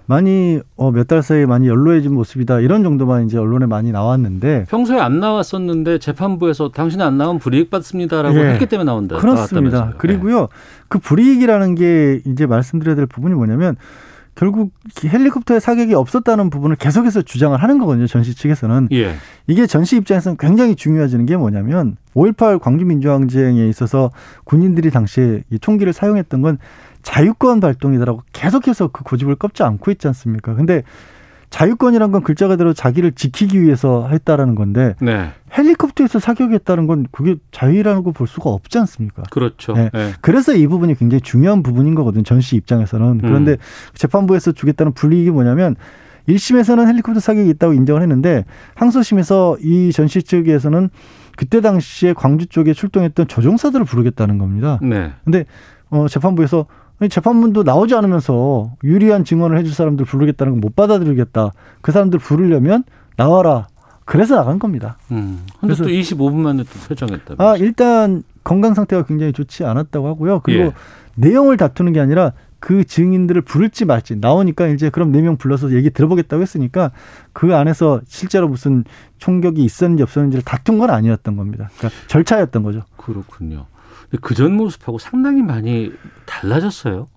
많이 어, 몇 달 사이에 많이 연로해진 모습이다 이런 정도만 이제 언론에 많이 나왔는데 평소에 안 나왔었는데 재판부에서 당신 안 나오면 불이익 받습니다라고 예. 했기 때문에 나온다. 그렇습니다. 나왔다면서요. 그리고요 그 불이익이라는 게 이제 말씀드려야 될 부분이 뭐냐면 결국 헬리콥터의 사격이 없었다는 부분을 계속해서 주장을 하는 거거든요. 전시 측에서는 예. 이게 전시 입장에서는 굉장히 중요해지는 게 뭐냐면 5.18 광주민주항쟁에 있어서 군인들이 당시에 이 총기를 사용했던 건 자유권 발동이다라고 계속해서 그 고집을 꺾지 않고 있지 않습니까? 근데 자유권이란 건 글자 그대로 자기를 지키기 위해서 했다라는 건데 네. 헬리콥터에서 사격했다는 건 그게 자유라고 볼 수가 없지 않습니까? 그렇죠. 네. 예. 그래서 이 부분이 굉장히 중요한 부분인 거거든요. 전시 입장에서는. 그런데 음. 재판부에서 주겠다는 불이익이 뭐냐면 1심에서는 헬리콥터 사격이 있다고 인정을 했는데 항소심에서 이 전시 측에서는 그때 당시에 광주 쪽에 출동했던 조종사들을 부르겠다는 겁니다. 네. 근데 어 재판부에서 재판문도 나오지 않으면서 유리한 증언을 해줄 사람들 부르겠다는 건 못 받아들이겠다. 그 사람들 부르려면 나와라. 그래서 나간 겁니다. 음. 근데 그래서- 또 25분 만에 또 표정했다. 아 일단 건강 상태가 굉장히 좋지 않았다고 하고요. 그리고 예. 내용을 다투는 게 아니라 그 증인들을 부를지 말지 나오니까 이제 그럼 네 명 불러서 얘기 들어보겠다고 했으니까 그 안에서 실제로 무슨 총격이 있었는지 없었는지를 다툰 건 아니었던 겁니다. 그러니까 절차였던 거죠. 그렇군요. 그전 모습하고 상당히 많이 달라졌어요.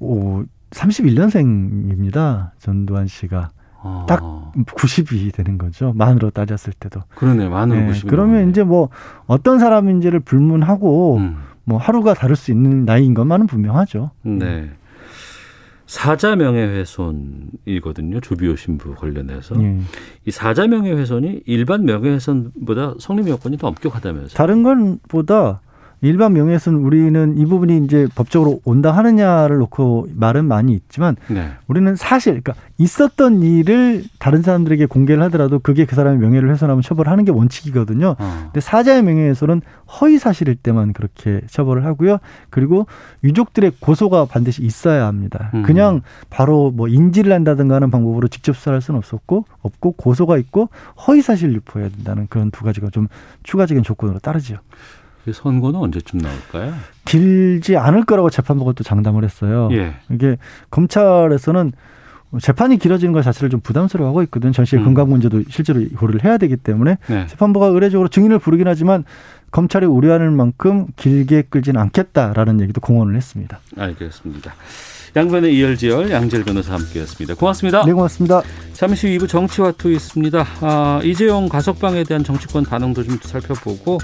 오 31년생입니다. 전두환 씨가 아, 딱 90이 되는 거죠. 만으로 따졌을 때도. 그러네. 만으로 네, 보시면 그러면 이제 뭐 어떤 사람인지를 불문하고 음. 뭐 하루가 다를 수 있는 나이인 것만은 분명하죠. 네. 사자 명예훼손이거든요. 조비오 신부 관련해서 예. 이 사자 명예훼손이 일반 명예훼손보다 성립 요건이 더 엄격하다면서요. 다른 건보다 일반 명예훼손 우리는 이 부분이 이제 법적으로 온다 하느냐를 놓고 말은 많이 있지만 네. 우리는 사실 그러니까 있었던 일을 다른 사람들에게 공개를 하더라도 그게 그 사람의 명예를 훼손하면 처벌하는 게 원칙이거든요. 어. 근데 사자의 명예훼손은 허위 사실일 때만 그렇게 처벌을 하고요. 그리고 유족들의 고소가 반드시 있어야 합니다. 음. 그냥 바로 뭐 인지를 한다든가 하는 방법으로 직접 수사할 수는 없었고 없고 고소가 있고 허위 사실 유포해야 된다는 그런 두 가지가 좀 추가적인 조건으로 따르죠. 그 선고는 언제쯤 나올까요? 길지 않을 거라고 재판부가 또 장담을 했어요. 예. 이게 검찰에서는 재판이 길어지는 것 자체를 좀 부담스러워하고 있거든. 전 씨의 음. 건강 문제도 실제로 고려를 해야 되기 때문에 네. 재판부가 의례적으로 증인을 부르긴 하지만 검찰이 우려하는 만큼 길게 끌지는 않겠다라는 얘기도 공언을 했습니다. 알겠습니다. 양변의 이열치열 양지열 변호사 함께했습니다. 고맙습니다. 네, 고맙습니다. 잠시 후 2부 정치와 투 있습니다. 아, 이재용 가석방에 대한 정치권 반응도 좀 살펴보고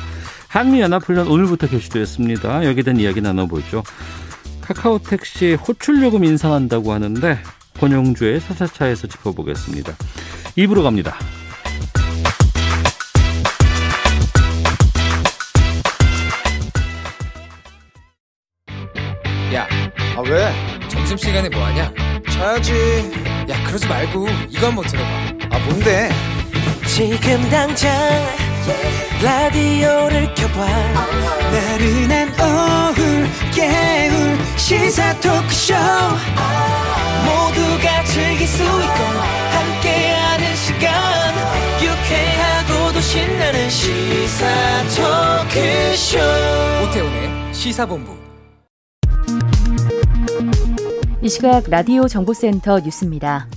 한미연합훈련 오늘부터 개시됐습니다. 여기에 대한 이야기 나눠보죠. 카카오 택시 호출 요금 인상한다고 하는데 권용주의 차차차에서 짚어보겠습니다. 2부로 갑니다. 야, 아 왜? 점심시간에 뭐하냐? 자야지. 야, 그러지 말고 이거 한번 들어봐. 아, 뭔데? 지금 당장 라디오를 켜봐 나른한 오후 깨울 시사 토크쇼 모두가 즐길 수 있고 함께하는 시간 유쾌하고도 신나는 시사 토크쇼 오태훈의 시사본부. 이 시각 라디오 정보센터 뉴스입니다.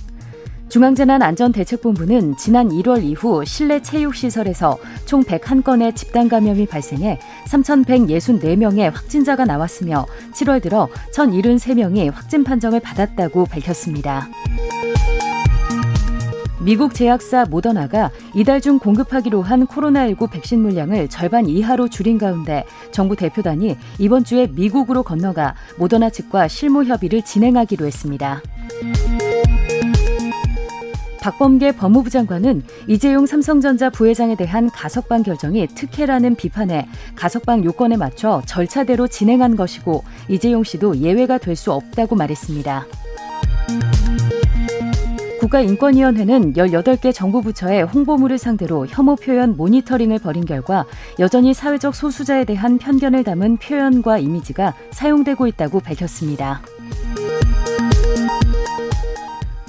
중앙재난안전대책본부는 지난 1월 이후 실내 체육시설에서 총 101건의 집단 감염이 발생해 3,164명의 확진자가 나왔으며 7월 들어 1,073명이 확진 판정을 받았다고 밝혔습니다. 미국 제약사 모더나가 이달 중 공급하기로 한 코로나19 백신 물량을 절반 이하로 줄인 가운데 정부 대표단이 이번 주에 미국으로 건너가 모더나 측과 실무 협의를 진행하기로 했습니다. 박범계 법무부 장관은 이재용 삼성전자 부회장에 대한 가석방 결정이 특혜라는 비판에 가석방 요건에 맞춰 절차대로 진행한 것이고 이재용 씨도 예외가 될 수 없다고 말했습니다. 국가인권위원회는 18개 정부 부처의 홍보물을 상대로 혐오 표현 모니터링을 벌인 결과 여전히 사회적 소수자에 대한 편견을 담은 표현과 이미지가 사용되고 있다고 밝혔습니다.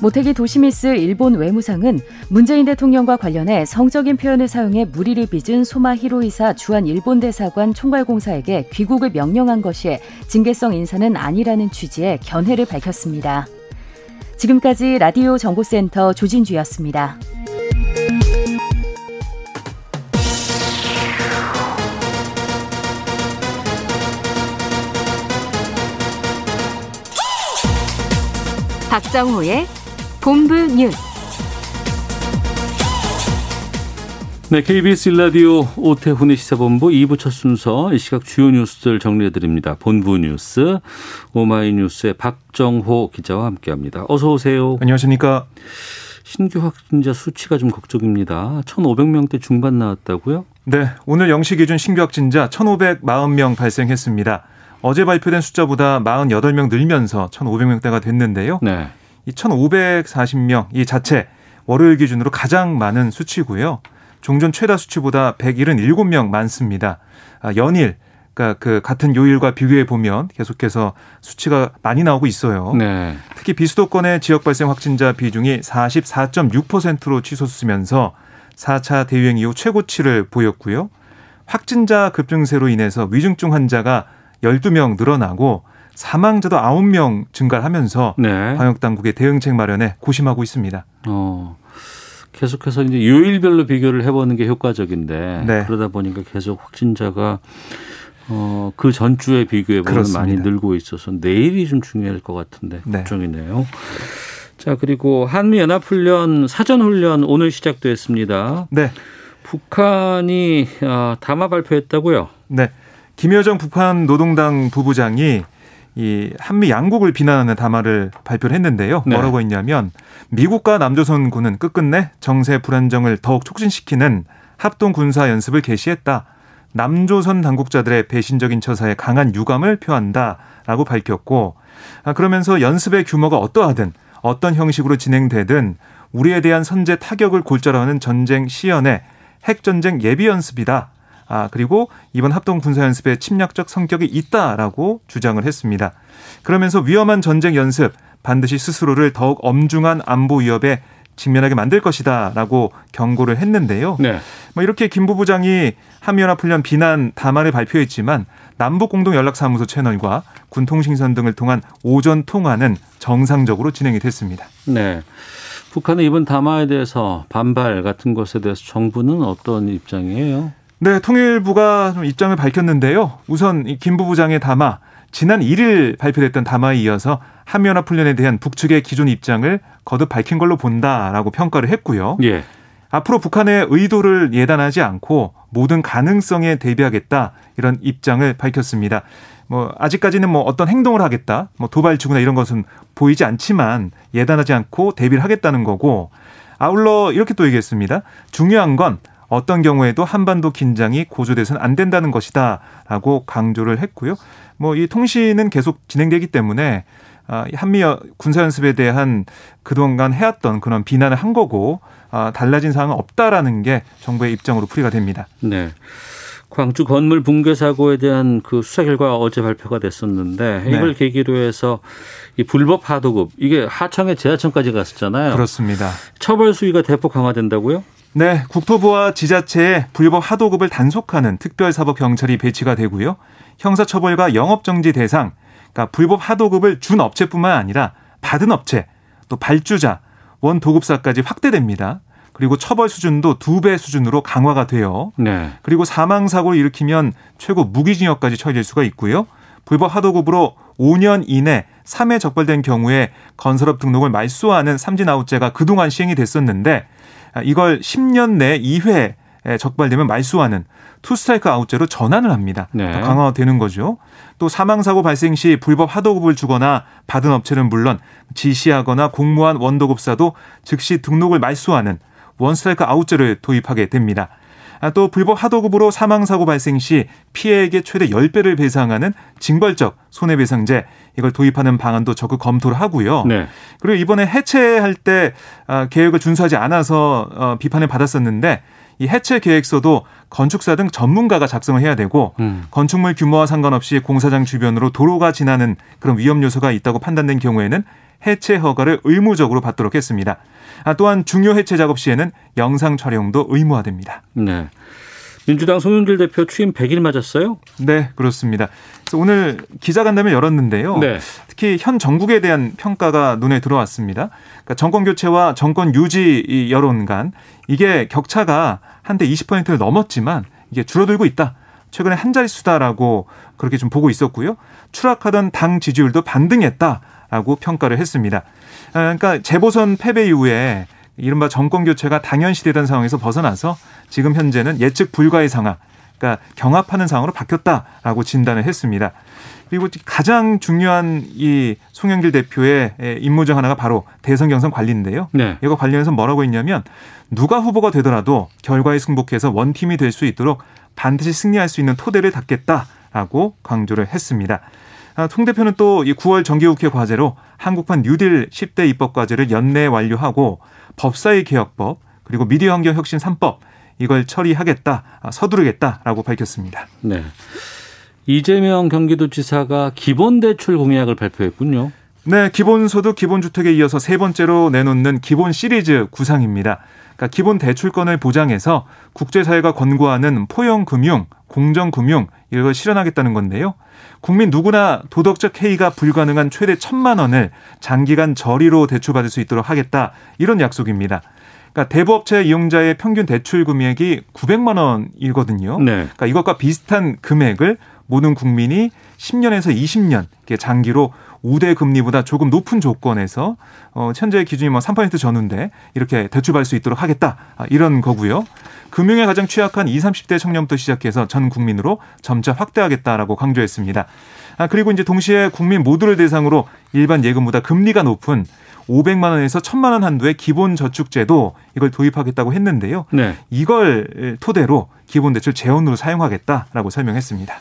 모태기 도시미스 일본 외무상은 문재인 대통령과 관련해 성적인 표현을 사용해 무리를 빚은 소마 히로이사 주한 일본 대사관 총괄공사에게 귀국을 명령한 것이 징계성 인사는 아니라는 취지의 견해를 밝혔습니다. 지금까지 라디오 정보센터 조진주였습니다. 박정호의 본부 뉴스. 네, KBS 일라디오 오태훈의 시사본부 2부 첫 순서 이 시각 주요 뉴스들 정리해 드립니다. 본부 뉴스 오마이뉴스의 박정호 기자와 함께합니다. 어서 오세요. 안녕하십니까. 신규 확진자 수치가 좀 걱정입니다. 1,500명대 중반 나왔다고요? 네, 오늘 0시 기준 신규 확진자 1,540명 발생했습니다. 어제 발표된 숫자보다 48명 늘면서 1,500명대가 됐는데요. 네. 이 1,540명 이 자체 월요일 기준으로 가장 많은 수치고요. 종전 최다 수치보다 177명 많습니다. 아, 연일 그러니까 그 같은 요일과 비교해 보면 계속해서 수치가 많이 나오고 있어요. 네. 특히 비수도권의 지역 발생 확진자 비중이 44.6%로 치솟으면서 4차 대유행 이후 최고치를 보였고요. 확진자 급증세로 인해서 위중증 환자가 12명 늘어나고 사망자도 9명 증가하면서 네. 방역 당국의 대응책 마련에 고심하고 있습니다. 어. 계속해서 이제 요일별로 비교를 해보는 게 효과적인데 네. 그러다 보니까 계속 확진자가 어, 그 전주에 비교해 보면 많이. 늘고 있어서 내일이 좀 중요할 것 같은데 네. 걱정이네요. 자 그리고 한미 연합 훈련 사전 훈련 오늘 시작됐습니다. 네. 북한이 아, 담화 발표했다고요? 네. 김여정 북한 노동당 부부장이 이 한미 양국을 비난하는 담화를 발표를 했는데요. 네. 뭐라고 했냐면 미국과 남조선군은 끝끝내 정세 불안정을 더욱 촉진시키는 합동 군사 연습을 개시했다. 남조선 당국자들의 배신적인 처사에 강한 유감을 표한다라고 밝혔고 아, 그러면서 연습의 규모가 어떠하든 어떤 형식으로 진행되든 우리에 대한 선제 타격을 골자로 하는 전쟁 시연의 핵전쟁 예비 연습이다. 아, 그리고 이번 합동 군사 연습에 침략적 성격이 있다라고 주장을 했습니다. 그러면서 위험한 전쟁 연습, 반드시 스스로를 더욱 엄중한 안보 위협에 직면하게 만들 것이다라고 경고를 했는데요. 네. 뭐 이렇게 김 부부장이 한미연합훈련 비난 담화를 발표했지만 남북공동연락사무소 채널과 군통신선 등을 통한 오전 통화는 정상적으로 진행이 됐습니다. 네. 북한의 이번 담화에 대해서 반발 같은 것에 대해서 정부는 어떤 입장이에요? 네, 통일부가 좀 입장을 밝혔는데요. 우선 이김 부부장의 담화 지난 1일 발표됐던 담화에 이어서 한미연합 훈련에 대한 북측의 기존 입장을 거듭 밝힌 걸로 본다라고 평가를 했고요. 예. 앞으로 북한의 의도를 예단하지 않고 모든 가능성에 대비하겠다 이런 입장을 밝혔습니다. 뭐 아직까지는 뭐 어떤 행동을 하겠다, 뭐 도발치구나 이런 것은 보이지 않지만 예단하지 않고 대비를 하겠다는 거고 아울러 이렇게 또 얘기했습니다. 중요한 건 어떤 경우에도 한반도 긴장이 고조돼서는 안 된다는 것이다라고 강조를 했고요. 뭐 이 통신은 계속 진행되기 때문에 아, 한미 군사연습에 대한 그동안 해왔던 그런 비난을 한 거고 아, 달라진 사항은 없다라는 게 정부의 입장으로 풀이가 됩니다. 네. 광주 건물 붕괴 사고에 대한 그 수사 결과 어제 발표가 됐었는데 이걸 네. 계기로 해서 이 불법 하도급 이게 하청에 재하청까지 갔었잖아요. 그렇습니다. 처벌 수위가 대폭 강화된다고요? 네, 국토부와 지자체에 불법 하도급을 단속하는 특별사법 경찰이 배치가 되고요. 형사처벌과 영업정지 대상, 그러니까 불법 하도급을 준 업체뿐만 아니라 받은 업체, 또 발주자, 원 도급사까지 확대됩니다. 그리고 처벌 수준도 두 배 수준으로 강화가 돼요. 네. 그리고 사망 사고를 일으키면 최고 무기징역까지 처해질 수가 있고요. 불법 하도급으로 5년 이내 3회 적발된 경우에 건설업 등록을 말소하는 삼진아웃제가 그동안 시행이 됐었는데 이걸 10년 내 2회 적발되면 말소하는 투스트라이크 아웃제로 전환을 합니다. 네. 강화되는 거죠. 또 사망사고 발생 시 불법 하도급을 주거나 받은 업체는 물론 지시하거나 공모한 원도급사도 즉시 등록을 말소하는 원스트라이크 아웃제를 도입하게 됩니다. 아, 또 불법 하도급으로 사망사고 발생 시 피해에게 최대 10배를 배상하는 징벌적 손해배상제 이걸 도입하는 방안도 적극 검토를 하고요. 네. 그리고 이번에 해체할 때 아, 계획을 준수하지 않아서 어, 비판을 받았었는데 이 해체 계획서도 건축사 등 전문가가 작성을 해야 되고 음. 건축물 규모와 상관없이 공사장 주변으로 도로가 지나는 그런 위험 요소가 있다고 판단된 경우에는 해체 허가를 의무적으로 받도록 했습니다. 아, 또한 중요 해체 작업 시에는 영상 촬영도 의무화됩니다. 네. 민주당 송영길 대표 취임 100일 맞았어요? 네, 그렇습니다. 오늘 기자간담회 열었는데요. 네. 특히 현 정국에 대한 평가가 눈에 들어왔습니다. 그러니까 정권 교체와 정권 유지 여론 간 이게 격차가 한때 20%를 넘었지만 이게 줄어들고 있다. 최근에 한 자릿수다라고 그렇게 좀 보고 있었고요. 추락하던 당 지지율도 반등했다 라고 평가를 했습니다. 아, 그러니까 재보선 패배 이후에 이른바 정권 교체가 당연시되던 상황에서 벗어나서 지금 현재는 예측 불가의 상황, 그러니까 경합하는 상황으로 바뀌었다라고 진단을 했습니다. 그리고 가장 중요한 이 송영길 대표의 임무 중 하나가 바로 대선 경선 관리인데요. 네. 이거 관련해서 뭐라고 했냐면 누가 후보가 되더라도 결과에 승복해서 원팀이 될 수 있도록 반드시 승리할 수 있는 토대를 닦겠다라고 강조를 했습니다. 아, 송 대표는 또 이 9월 정기국회 과제로 한국판 뉴딜 10대 입법 과제를 연내 완료하고 법사위 개혁법 그리고 미디어 환경 혁신 3법 이걸 처리하겠다, 아, 서두르겠다라고 밝혔습니다. 네. 이재명 경기도지사가 기본대출 공약을 발표했군요. 네, 기본소득 기본주택에 이어서 세 번째로 내놓는 기본 시리즈 구상입니다. 그러니까 기본 대출권을 보장해서 국제사회가 권고하는 포용금융, 공정금융 이걸 실현하겠다는 건데요. 국민 누구나 도덕적 해이가 불가능한 최대 천만 원을 장기간 저리로 대출받을 수 있도록 하겠다 이런 약속입니다. 그러니까 대부업체 이용자의 평균 대출 금액이 900만 원이거든요. 네. 그러니까 이것과 비슷한 금액을 모든 국민이 10년에서 20년 장기로 우대 금리보다 조금 높은 조건에서 어 현재 기준이 뭐 3% 전후인데 이렇게 대출받을 수 있도록 하겠다 아, 이런 거고요. 금융에 가장 취약한 20, 30대 청년부터 시작해서 전 국민으로 점차 확대하겠다라고 강조했습니다. 아, 그리고 이제 동시에 국민 모두를 대상으로 일반 예금보다 금리가 높은 500만 원에서 1000만 원 한도의 기본 저축제도 이걸 도입하겠다고 했는데요. 네. 이걸 토대로 기본 대출 재원으로 사용하겠다라고 설명했습니다.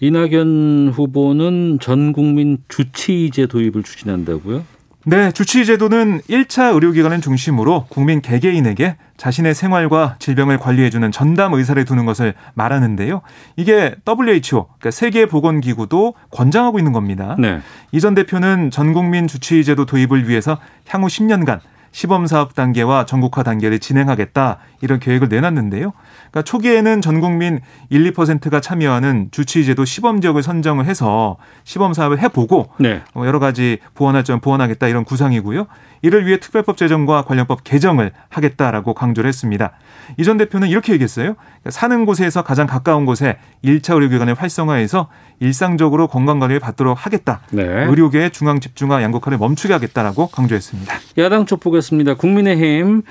이낙연 후보는 전 국민 주치의제 도입을 추진한다고요? 네, 주치의제도는 1차 의료기관을 중심으로 국민 개개인에게 자신의 생활과 질병을 관리해주는 전담 의사를 두는 것을 말하는데요. 이게 WHO, 그러니까 세계보건기구도 권장하고 있는 겁니다. 네. 이전 대표는 전 국민 주치의제도 도입을 위해서 향후 10년간 시범 사업 단계와 전국화 단계를 진행하겠다 이런 계획을 내놨는데요. 그러니까 초기에는 전 국민 1, 2%가 참여하는 주치의제도 시범 지역을 선정을 해서 시범 사업을 해보고 네. 어, 여러 가지 보완할 점 보완하겠다 이런 구상이고요. 이를 위해 특별법 제정과 관련법 개정을 하겠다라고 강조를 했습니다. 이 전 대표는 이렇게 얘기했어요. 그러니까 사는 곳에서 가장 가까운 곳에 1차 의료기관을 활성화해서 일상적으로 건강관리를 받도록 하겠다. 네. 의료계의 중앙 집중화 양극화를 멈추게 하겠다라고 강조했습니다. 야당 쪽 보겠습니다. 국민의힘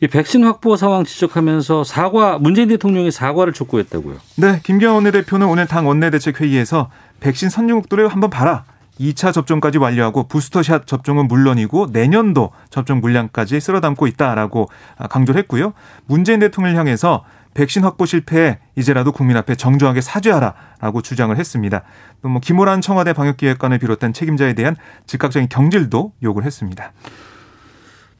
이 백신 확보 상황 지적하면서 사과 문재인 대통령이 사과를 촉구했다고요. 네, 김경원 원내대표는 오늘 당 원내대책회의에서 백신 선진국들을 한번 봐라. 2차 접종까지 완료하고 부스터샷 접종은 물론이고 내년도 접종 물량까지 쓸어담고 있다라고 강조를 했고요. 문재인 대통령을 향해서 백신 확보 실패에 이제라도 국민 앞에 정중하게 사죄하라라고 주장을 했습니다. 또 뭐 김호란 청와대 방역기획관을 비롯한 책임자에 대한 즉각적인 경질도 요구를 했습니다.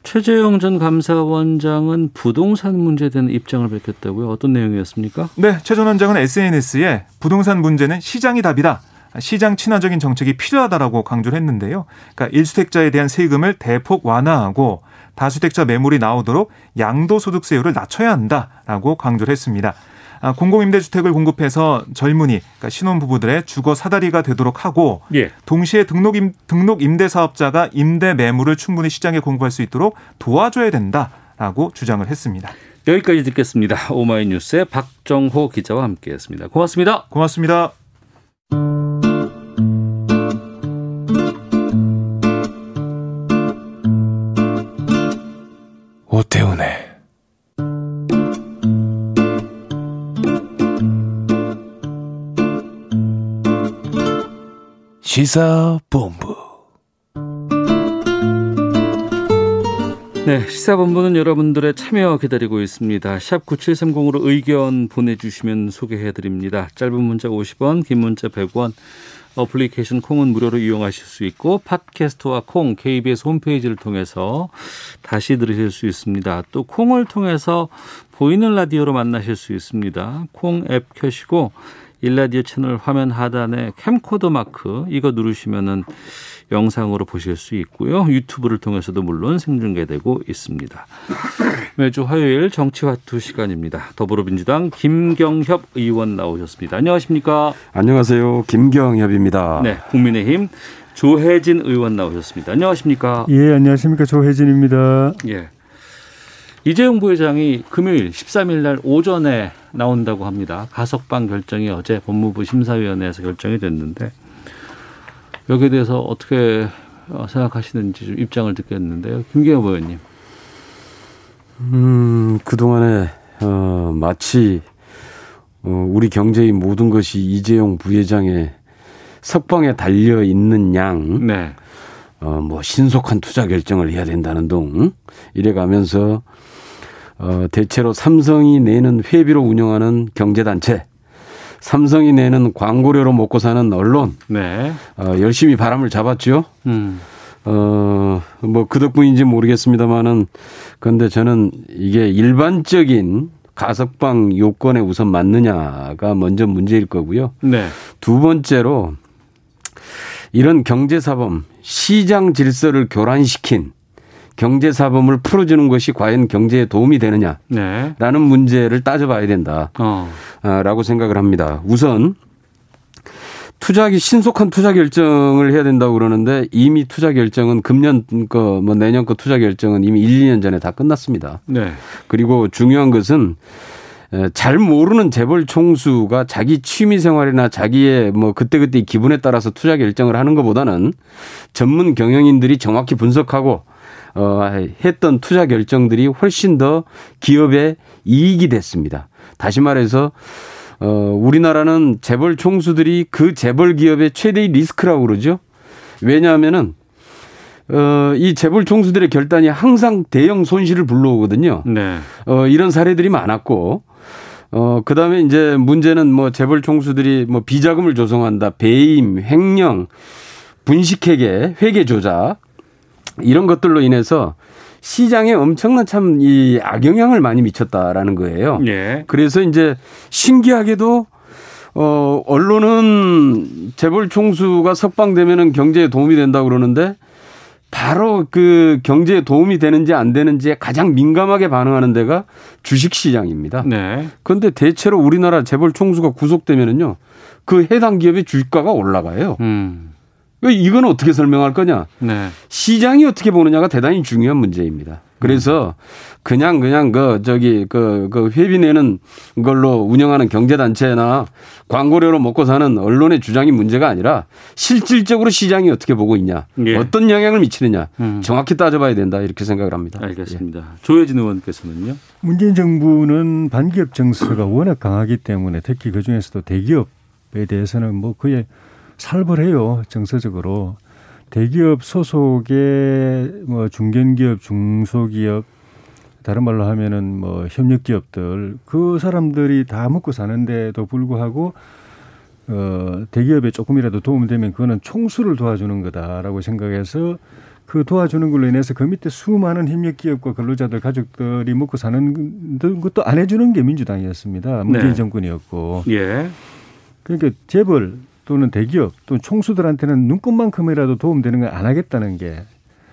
최재형 전 감사원장은 부동산 문제에 대한 입장을 밝혔다고요. 어떤 내용이었습니까? 네, 최 전 원장은 SNS에 부동산 문제는 시장이 답이다. 시장 친화적인 정책이 필요하다라고 강조를 했는데요. 그러니까 1주택자에 대한 세금을 대폭 완화하고 다주택자 매물이 나오도록 양도소득세율을 낮춰야 한다라고 강조를 했습니다. 아, 공공임대주택을 공급해서 젊은이, 그러니까 신혼부부들의 주거 사다리가 되도록 하고 예. 동시에 등록, 임, 등록 임대사업자가 임대 매물을 충분히 시장에 공급할 수 있도록 도와줘야 된다라고 주장을 했습니다. 여기까지 듣겠습니다. 오마이뉴스의 박정호 기자와 함께했습니다. 고맙습니다. 고맙습니다. 오태훈의 시사본부 네, 시사본부는 여러분들의 참여 기다리고 있습니다. 샵 9730으로 의견 보내주시면 소개해드립니다. 짧은 문자 50원, 긴 문자 100원, 어플리케이션 콩은 무료로 이용하실 수 있고 팟캐스트와 콩, KBS 홈페이지를 통해서 다시 들으실 수 있습니다. 또 콩을 통해서 보이는 라디오로 만나실 수 있습니다. 콩 앱 켜시고 일라디오 채널 화면 하단에 캠코더 마크 이거 누르시면은 영상으로 보실 수 있고요. 유튜브를 통해서도 물론 생중계되고 있습니다. 매주 화요일 정치화투 시간입니다. 더불어민주당 김경협 의원 나오셨습니다. 안녕하십니까? 안녕하세요. 김경협입니다. 네, 국민의힘 조혜진 의원 나오셨습니다. 안녕하십니까? 예, 안녕하십니까? 조혜진입니다. 예. 이재용 부회장이 금요일 13일 날 오전에 나온다고 합니다. 가석방 결정이 어제 법무부 심사위원회에서 결정이 됐는데 여기에 대해서 어떻게 생각하시는지 좀 입장을 듣겠는데요. 김경호 의원님. 음, 그동안에 어, 마치 어, 우리 경제의 모든 것이 이재용 부회장의 석방에 달려 있는 양, 네. 어, 뭐 신속한 투자 결정을 해야 된다는 둥 이래 가면서 어, 대체로 삼성이 내는 회비로 운영하는 경제단체, 삼성이 내는 광고료로 먹고 사는 언론, 네. 어, 열심히 바람을 잡았죠. 음. 어, 뭐 그 덕분인지 모르겠습니다만은 그런데 저는 이게 일반적인 가석방 요건에 우선 맞느냐가 먼저 문제일 거고요. 네. 두 번째로 이런 경제사범, 시장 질서를 교란시킨 경제사범을 풀어주는 것이 과연 경제에 도움이 되느냐라는 네. 문제를 따져봐야 된다라고 어. 생각을 합니다. 우선 투자기 신속한 투자 결정을 해야 된다고 그러는데 이미 투자 결정은 금년 거뭐 내년 거 투자 결정은 이미 1, 2년 전에 다 끝났습니다. 네. 그리고 중요한 것은 잘 모르는 재벌 총수가 자기 취미 생활이나 자기의 뭐 그때그때 기분에 따라서 투자 결정을 하는 것보다는 전문 경영인들이 정확히 분석하고 어 했던 투자 결정들이 훨씬 더 기업에 이익이 됐습니다. 다시 말해서 어 우리나라는 재벌 총수들이 그 재벌 기업의 최대의 리스크라고 그러죠. 왜냐하면은 어, 이 재벌 총수들의 결단이 항상 대형 손실을 불러오거든요. 네. 어, 이런 사례들이 많았고, 어, 그 다음에 이제 문제는 뭐 재벌 총수들이 뭐 비자금을 조성한다, 배임, 횡령, 분식회계, 회계 조작, 이런 것들로 인해서 시장에 엄청난 참 이 악영향을 많이 미쳤다라는 거예요. 예. 그래서 이제 신기하게도 어, 언론은 재벌 총수가 석방되면은 경제에 도움이 된다고 그러는데 바로 그 경제에 도움이 되는지 안 되는지에 가장 민감하게 반응하는 데가 주식 시장입니다. 네. 그런데 대체로 우리나라 재벌 총수가 구속되면은요. 그 해당 기업의 주가가 올라가요. 음. 이건 어떻게 설명할 거냐? 네. 시장이 어떻게 보느냐가 대단히 중요한 문제입니다. 그래서 그냥 그냥 그 저기 그, 그 회비 내는 걸로 운영하는 경제 단체나 광고료로 먹고 사는 언론의 주장이 문제가 아니라 실질적으로 시장이 어떻게 보고 있냐, 예. 어떤 영향을 미치느냐 음. 정확히 따져봐야 된다 이렇게 생각을 합니다. 알겠습니다. 조혜진 의원께서는요. 문재인 정부는 반기업 정서가 워낙 강하기 때문에 특히 그 중에서도 대기업에 대해서는 뭐 거의 살벌해요 정서적으로 대기업 소속의 뭐 중견기업, 중소기업 다른 말로 하면은 뭐 협력기업들 그 사람들이 다 먹고 사는데도 불구하고 어 대기업에 조금이라도 도움되면 그거는 총수를 도와주는 거다라고 생각해서 그 도와주는 걸로 인해서 그 밑에 수많은 협력기업과 근로자들 가족들이 먹고 사는 것도 안 해주는 게 민주당이었습니다. 문재인 네. 정권이었고. 예. 그러니까 재벌 또는 대기업 또는 총수들한테는 눈꽃만큼이라도 도움되는 걸 안 하겠다는 게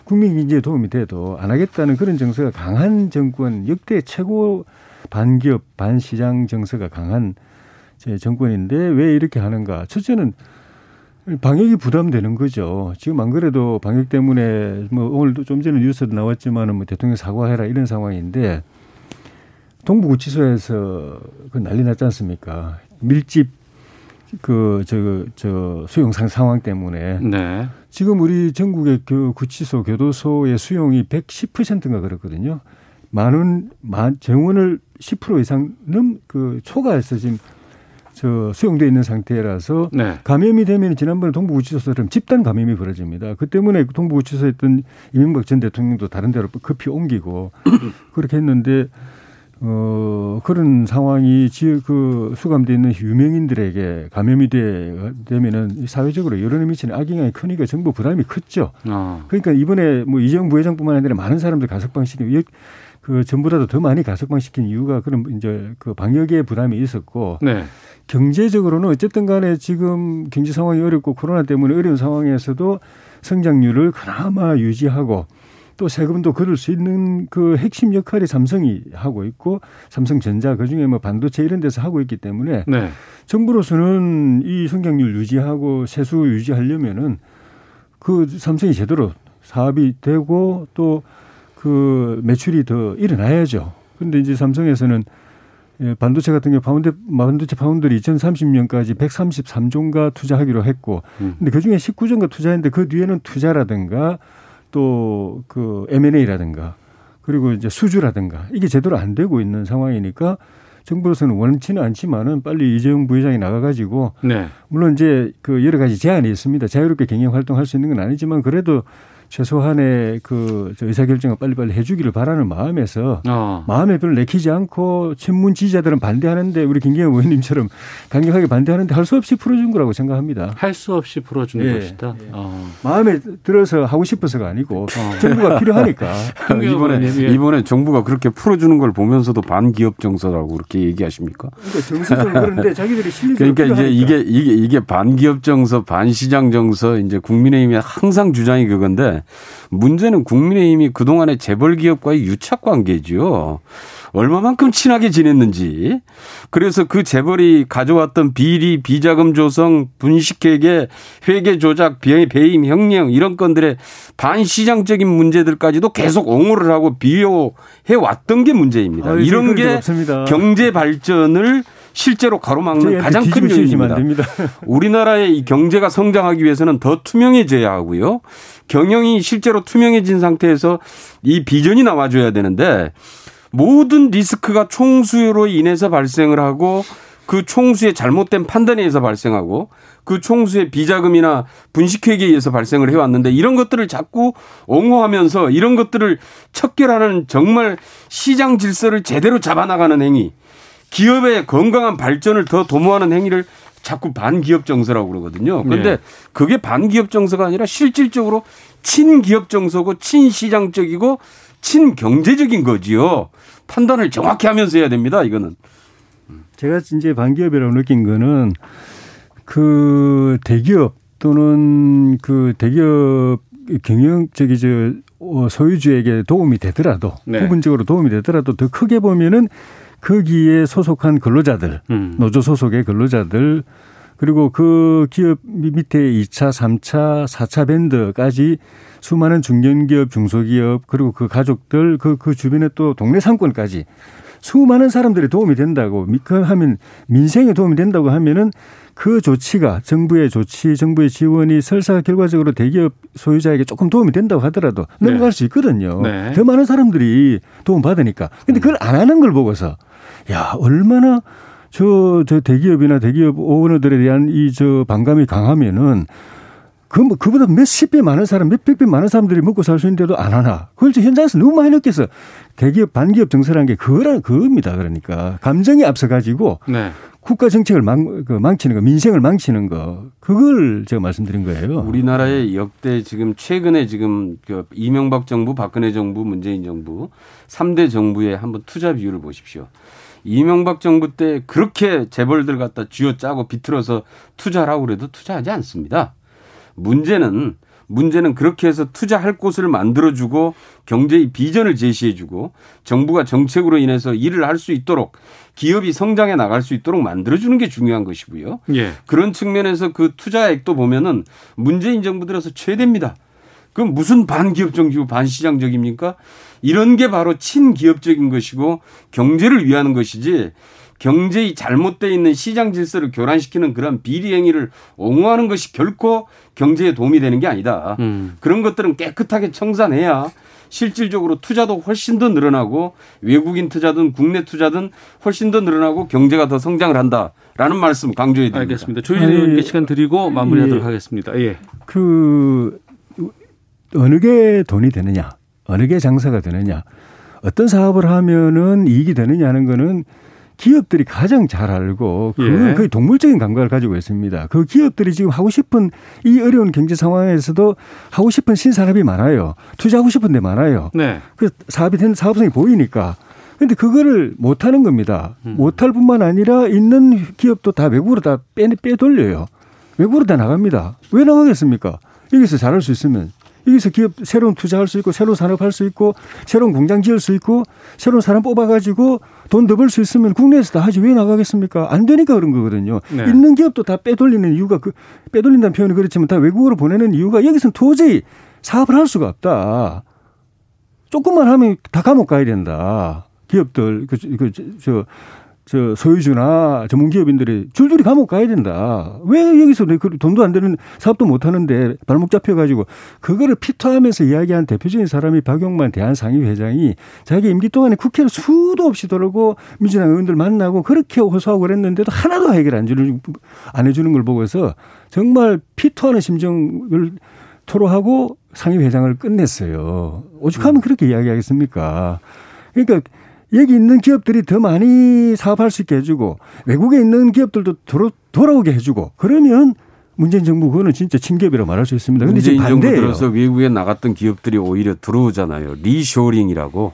국민 경제에 도움이 돼도 안 하겠다는 그런 정서가 강한 정권 역대 최고 반기업 반시장 정서가 강한 제 정권인데 왜 이렇게 하는가? 첫째는 방역이 부담되는 거죠. 지금 안 그래도 방역 때문에 뭐 오늘도 좀 전에 뉴스도 나왔지만은 뭐 대통령 사과해라 이런 상황인데 동부구치소에서 그 난리 났지 않습니까? 밀집 그저저 수용 상 상황 때문에 네. 지금 우리 전국의 그 구치소 교도소의 수용이 110%인가 그렇거든요. 많은 만 정원을 10% 이상은 그 초과해서 지금 저 수용돼 있는 상태라서 네. 감염이 되면 지난번에 동부구치소처럼 집단 감염이 벌어집니다. 그 때문에 동부구치소에 있던 이명박 전 대통령도 다른 데로 급히 옮기고 그렇게 했는데 어 그런 상황이 지역 그 수감돼 있는 유명인들에게 감염이 돼 되면은 사회적으로 여론에 미치는 악영향이 크니까 정부 부담이 컸죠. 어. 그러니까 이번에 뭐 이재용 부회장뿐만 아니라 많은 사람들 가석방 시키고 그 전보다도 더 많이 가석방 시킨 이유가 그런 이제 그 방역에 부담이 있었고 네. 경제적으로는 어쨌든 간에 지금 경제 상황이 어렵고 코로나 때문에 어려운 상황에서도 성장률을 그나마 유지하고 또 세금도 걷을 수 있는 그 핵심 역할이 삼성이 하고 있고 삼성전자 그중에 뭐 반도체 이런 데서 하고 있기 때문에 네. 정부로서는 이 성장률 유지하고 세수 유지하려면은 그 삼성이 제대로 사업이 되고 또 그 매출이 더 일어나야죠. 근데 이제 삼성에서는 예, 반도체 같은 경우 파운드리 반도체 파운드리를 2030년까지 133조인가 투자하기로 했고 음. 근데 그 중에 19조인가 투자했는데 그 뒤에는 투자라든가 또 그 M&A라든가 그리고 이제 수주라든가 이게 제대로 안 되고 있는 상황이니까 정부로서는 원치는 않지만은 빨리 이재용 부회장이 나가가지고 네. 물론 이제 그 여러 가지 제한이 있습니다. 자유롭게 경영 활동할 수 있는 건 아니지만 그래도 최소한의 그 의사결정을 빨리빨리 해주기를 바라는 마음에서 어. 마음에 별로 내키지 않고 친문 지지자들은 반대하는데 우리 김경호 의원님처럼 강력하게 반대하는데 할 수 없이 풀어준 거라고 생각합니다. 할 수 없이 풀어준 예, 것이다. 어. 마음에 들어서 하고 싶어서가 아니고 정부가 필요하니까 이번에 이번에 정부가 그렇게 풀어주는 걸 보면서도 반기업 정서라고 그렇게 얘기하십니까? 그러니까 정서적으로 그런데 자기들이 실리적으로 그러니까 이제 필요하니까. 이게 이게 이게 반기업 정서, 반시장 정서 이제 국민의힘이 항상 주장이 그건데 문제는 국민의힘이 그동안의 재벌 기업과의 유착 관계죠. 얼마만큼 친하게 지냈는지. 그래서 그 재벌이 가져왔던 비리, 비자금 조성, 분식회계, 회계 조작, 배임, 형량 이런 건들의 반시장적인 문제들까지도 계속 옹호를 하고 비호해 왔던 게 문제입니다. 아유, 이런 게 없습니다. 경제 발전을 실제로 가로막는 가장 큰 요인입니다. 우리나라의 이 경제가 성장하기 위해서는 더 투명해져야 하고요. 경영이 실제로 투명해진 상태에서 이 비전이 나와줘야 되는데 모든 리스크가 총수로 인해서 발생을 하고 그 총수의 잘못된 판단에 의해서 발생하고 그 총수의 비자금이나 분식회계에 의해서 발생을 해왔는데 이런 것들을 자꾸 옹호하면서 이런 것들을 척결하는 정말 시장 질서를 제대로 잡아나가는 행위 기업의 건강한 발전을 더 도모하는 행위를 자꾸 반기업 정서라고 그러거든요. 그런데 네. 그게 반기업 정서가 아니라 실질적으로 친기업 정서고 친시장적이고 친경제적인 거지요. 판단을 정확히 하면서 해야 됩니다. 이거는. 제가 이제 반기업이라고 느낀 거는 그 대기업 또는 그 대기업 경영 저기 저 어, 소유주에게 도움이 되더라도 네. 부분적으로 도움이 되더라도 더 크게 보면은 거기에 소속한 근로자들, 음. 노조 소속의 근로자들 그리고 그 기업 밑에 2차, 3차, 4차 밴드까지 수많은 중견기업, 중소기업 그리고 그 가족들 그, 그 주변에 또 동네 상권까지 수많은 사람들이 도움이 된다고 미- 그 하면 민생에 도움이 된다고 하면은 그 조치가 정부의 조치, 정부의 지원이 설사 결과적으로 대기업 소유자에게 조금 도움이 된다고 하더라도 네. 넘어갈 수 있거든요. 네. 더 많은 사람들이 도움 받으니까. 근데 그걸 안 하는 걸 보고서 야 얼마나 저, 저 대기업이나 대기업 오너들에 대한 이 저 반감이 강하면은 그, 뭐 그보다 몇십 배 많은 사람, 몇백 배 많은 사람들이 먹고 살 수 있는데도 안 하나. 그걸 저 현장에서 너무 많이 느껴서 대기업, 반기업 정서라는 게 그거라, 그겁니다. 그러니까. 감정이 앞서가지고 네. 국가 정책을 망, 그 망치는 거, 민생을 망치는 거. 그걸 제가 말씀드린 거예요. 우리나라의 역대 지금 최근에 지금 그 이명박 정부, 박근혜 정부, 문재인 정부 3대 정부의 한번 투자 비율을 보십시오. 이명박 정부 때 그렇게 재벌들 갖다 쥐어짜고 비틀어서 투자하라고 그래도 투자하지 않습니다. 문제는 문제는 그렇게 해서 투자할 곳을 만들어주고 경제의 비전을 제시해주고 정부가 정책으로 인해서 일을 할 수 있도록 기업이 성장해 나갈 수 있도록 만들어주는 게 중요한 것이고요. 예. 그런 측면에서 그 투자액도 보면은 문재인 정부 들어서 최대입니다. 그럼 무슨 반기업적이고 반시장적입니까? 이런 게 바로 친기업적인 것이고 경제를 위하는 것이지 경제의 잘못되어 있는 시장 질서를 교란시키는 그런 비리 행위를 옹호하는 것이 결코 경제에 도움이 되는 게 아니다. 음. 그런 것들은 깨끗하게 청산해야 실질적으로 투자도 훨씬 더 늘어나고 외국인 투자든 국내 투자든 훨씬 더 늘어나고 경제가 더 성장을 한다라는 말씀 강조해 드립니다. 알겠습니다. 조희진 의원께 시간 드리고 마무리하도록 하겠습니다. 예. 그 어느 게 돈이 되느냐, 어느 게 장사가 되느냐, 어떤 사업을 하면은 이익이 되느냐 하는 거는 기업들이 가장 잘 알고 그건 예. 거의 동물적인 감각을 가지고 있습니다. 그 기업들이 지금 하고 싶은 이 어려운 경제 상황에서도 하고 싶은 신산업이 많아요. 투자하고 싶은 데 많아요. 네. 그 사업이 된 사업성이 보이니까. 근데 그거를 못 하는 겁니다. 음. 못할 뿐만 아니라 있는 기업도 다 외국으로 다 빼, 빼돌려요. 외국으로 다 나갑니다. 왜 나가겠습니까? 여기서 잘할 수 있으면. 여기서 기업 새로운 투자할 수 있고 새로운 산업할 수 있고 새로운 공장 지을 수 있고 새로운 사람 뽑아가지고 돈 더 벌 수 있으면 국내에서 다 하지 왜 나가겠습니까? 안 되니까 그런 거거든요. 네. 있는 기업도 다 빼돌리는 이유가 그 빼돌린다는 표현이 그렇지만 다 외국으로 보내는 이유가 여기서는 도저히 사업을 할 수가 없다. 조금만 하면 다 감옥 가야 된다. 기업들, 그, 그, 저, 저, 소유주나 전문 기업인들이 줄줄이 감옥 가야 된다. 왜 여기서 돈도 안 되는 사업도 못 하는데 발목 잡혀가지고 그거를 피토하면서 이야기한 대표적인 사람이 박용만 대한상의회장이 자기 임기 동안에 국회를 수도 없이 돌고 민주당 의원들 만나고 그렇게 호소하고 그랬는데도 하나도 해결 안 주는, 안 해주는 걸 보고서 정말 피토하는 심정을 토로하고 상임회장을 끝냈어요. 오죽하면 그렇게 이야기하겠습니까? 그러니까 여기 있는 기업들이 더 많이 사업할 수 있게 해주고 외국에 있는 기업들도 돌아, 돌아오게 해주고 그러면 문재인 정부 그거는 진짜 친기업이라고 말할 수 있습니다. 근데 지금 정부 반대예요. 들어서 외국에 나갔던 기업들이 오히려 들어오잖아요. 리쇼링이라고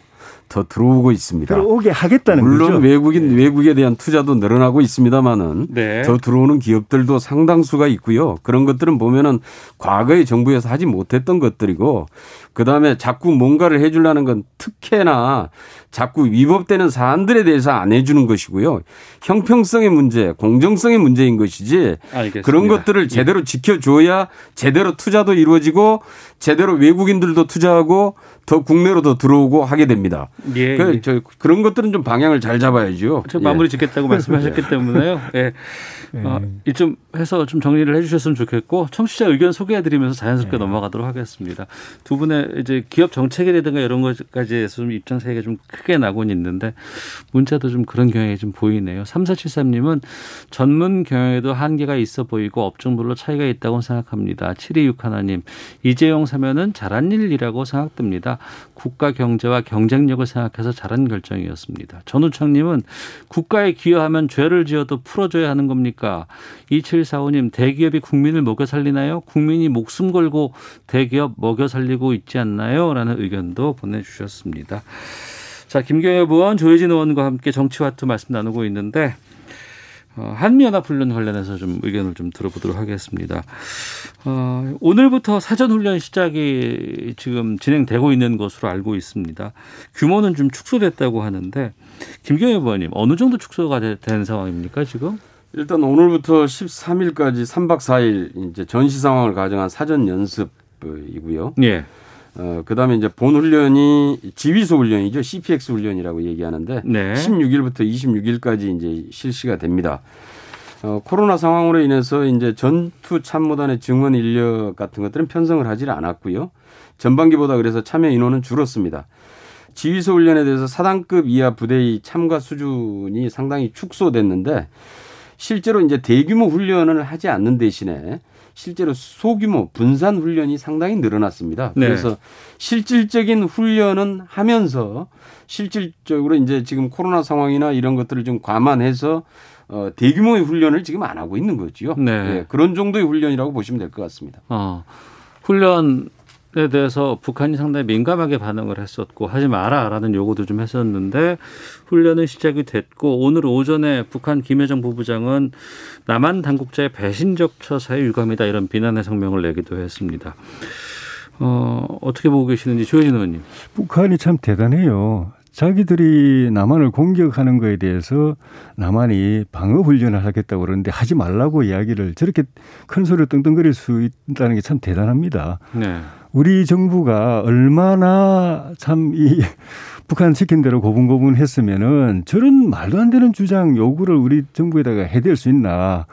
더 들어오고 있습니다. 들어오게 하겠다는 물론 거죠. 외국인 외국에 대한 투자도 늘어나고 있습니다만은 네. 더 들어오는 기업들도 상당수가 있고요. 그런 것들은 보면은 과거에 정부에서 하지 못했던 것들이고 그다음에 자꾸 뭔가를 해주려는 건 특혜나 자꾸 위법되는 사안들에 대해서 안 해주는 것이고요. 형평성의 문제, 공정성의 문제인 것이지 알겠습니다. 그런 것들을 제대로 지켜줘야 제대로 투자도 이루어지고 제대로 외국인들도 투자하고 더 국내로 더 들어오고 하게 됩니다. 예, 그, 예. 저, 그런 것들은 좀 방향을 잘 잡아야죠. 저 예. 마무리 짓겠다고 말씀하셨기 때문에요. 예. 어, 이좀 해서 좀 정리를 해주셨으면 좋겠고 청취자 의견 소개해드리면서 자연스럽게 넘어가도록 하겠습니다. 두 분의 이제 기업 정책이라든가 이런 것까지 해서 좀 입장 차이가 좀 크게 나곤 있는데 문자도 좀 그런 경향이 좀 보이네요. 3473님은 전문 경영에도 한계가 있어 보이고 업종별로 차이가 있다고 생각합니다. 7261님 이재용 사면은 잘한 일이라고 생각됩니다. 국가 경제와 경쟁력을 생각해서 잘한 결정이었습니다. 전우창님은 국가에 기여하면 죄를 지어도 풀어줘야 하는 겁니까? 2745님 대기업이 국민을 먹여 살리나요? 국민이 목숨 걸고 대기업 먹여 살리고 있지 않나요? 라는 의견도 보내주셨습니다. 자 김경엽 의원, 조혜진 의원과 함께 정치와투 말씀 나누고 있는데 어, 한미연합훈련 관련해서 좀 의견을 좀 들어보도록 하겠습니다. 어, 오늘부터 사전훈련 시작이 지금 진행되고 있는 것으로 알고 있습니다. 규모는 좀 축소됐다고 하는데 김경희 의원님 어느 정도 축소가 되- 된 상황입니까 지금? 일단 오늘부터 13일까지 3박 4일 이제 전시 상황을 가정한 사전 연습이고요. 예. 어, 그 다음에 이제 본 훈련이 지휘소 훈련이죠. CPX 훈련이라고 얘기하는데 네. 16일부터 26일까지 이제 실시가 됩니다. 어, 코로나 상황으로 인해서 이제 전투 참모단의 증원 인력 같은 것들은 편성을 하지 않았고요. 전반기보다 그래서 참여 인원은 줄었습니다. 지휘소 훈련에 대해서 사단급 이하 부대의 참가 수준이 상당히 축소됐는데 실제로 이제 대규모 훈련을 하지 않는 대신에 실제로 소규모 분산 훈련이 상당히 늘어났습니다. 네. 그래서 실질적인 훈련은 하면서 실질적으로 이제 지금 코로나 상황이나 이런 것들을 좀 감안해서 어, 대규모의 훈련을 지금 안 하고 있는 거지요. 네. 예, 그런 정도의 훈련이라고 보시면 될 것 같습니다. 어, 훈련 에 대해서 북한이 상당히 민감하게 반응을 했었고 하지 마라라는 요구도 좀 했었는데 훈련은 시작이 됐고 오늘 오전에 북한 김여정 부부장은 남한 당국자의 배신적 처사의 유감이다 이런 비난의 성명을 내기도 했습니다. 어, 어떻게 보고 계시는지 조혜진 의원님. 북한이 참 대단해요. 자기들이 남한을 공격하는 거에 대해서 남한이 방어 훈련을 하겠다고 그러는데 하지 말라고 이야기를 저렇게 큰 소리로 떵떵거릴 수 있다는 게 참 대단합니다. 네. 우리 정부가 얼마나 참 이 북한 시킨 대로 고분고분 했으면은 저런 말도 안 되는 주장 요구를 우리 정부에다가 해댈 수 있나.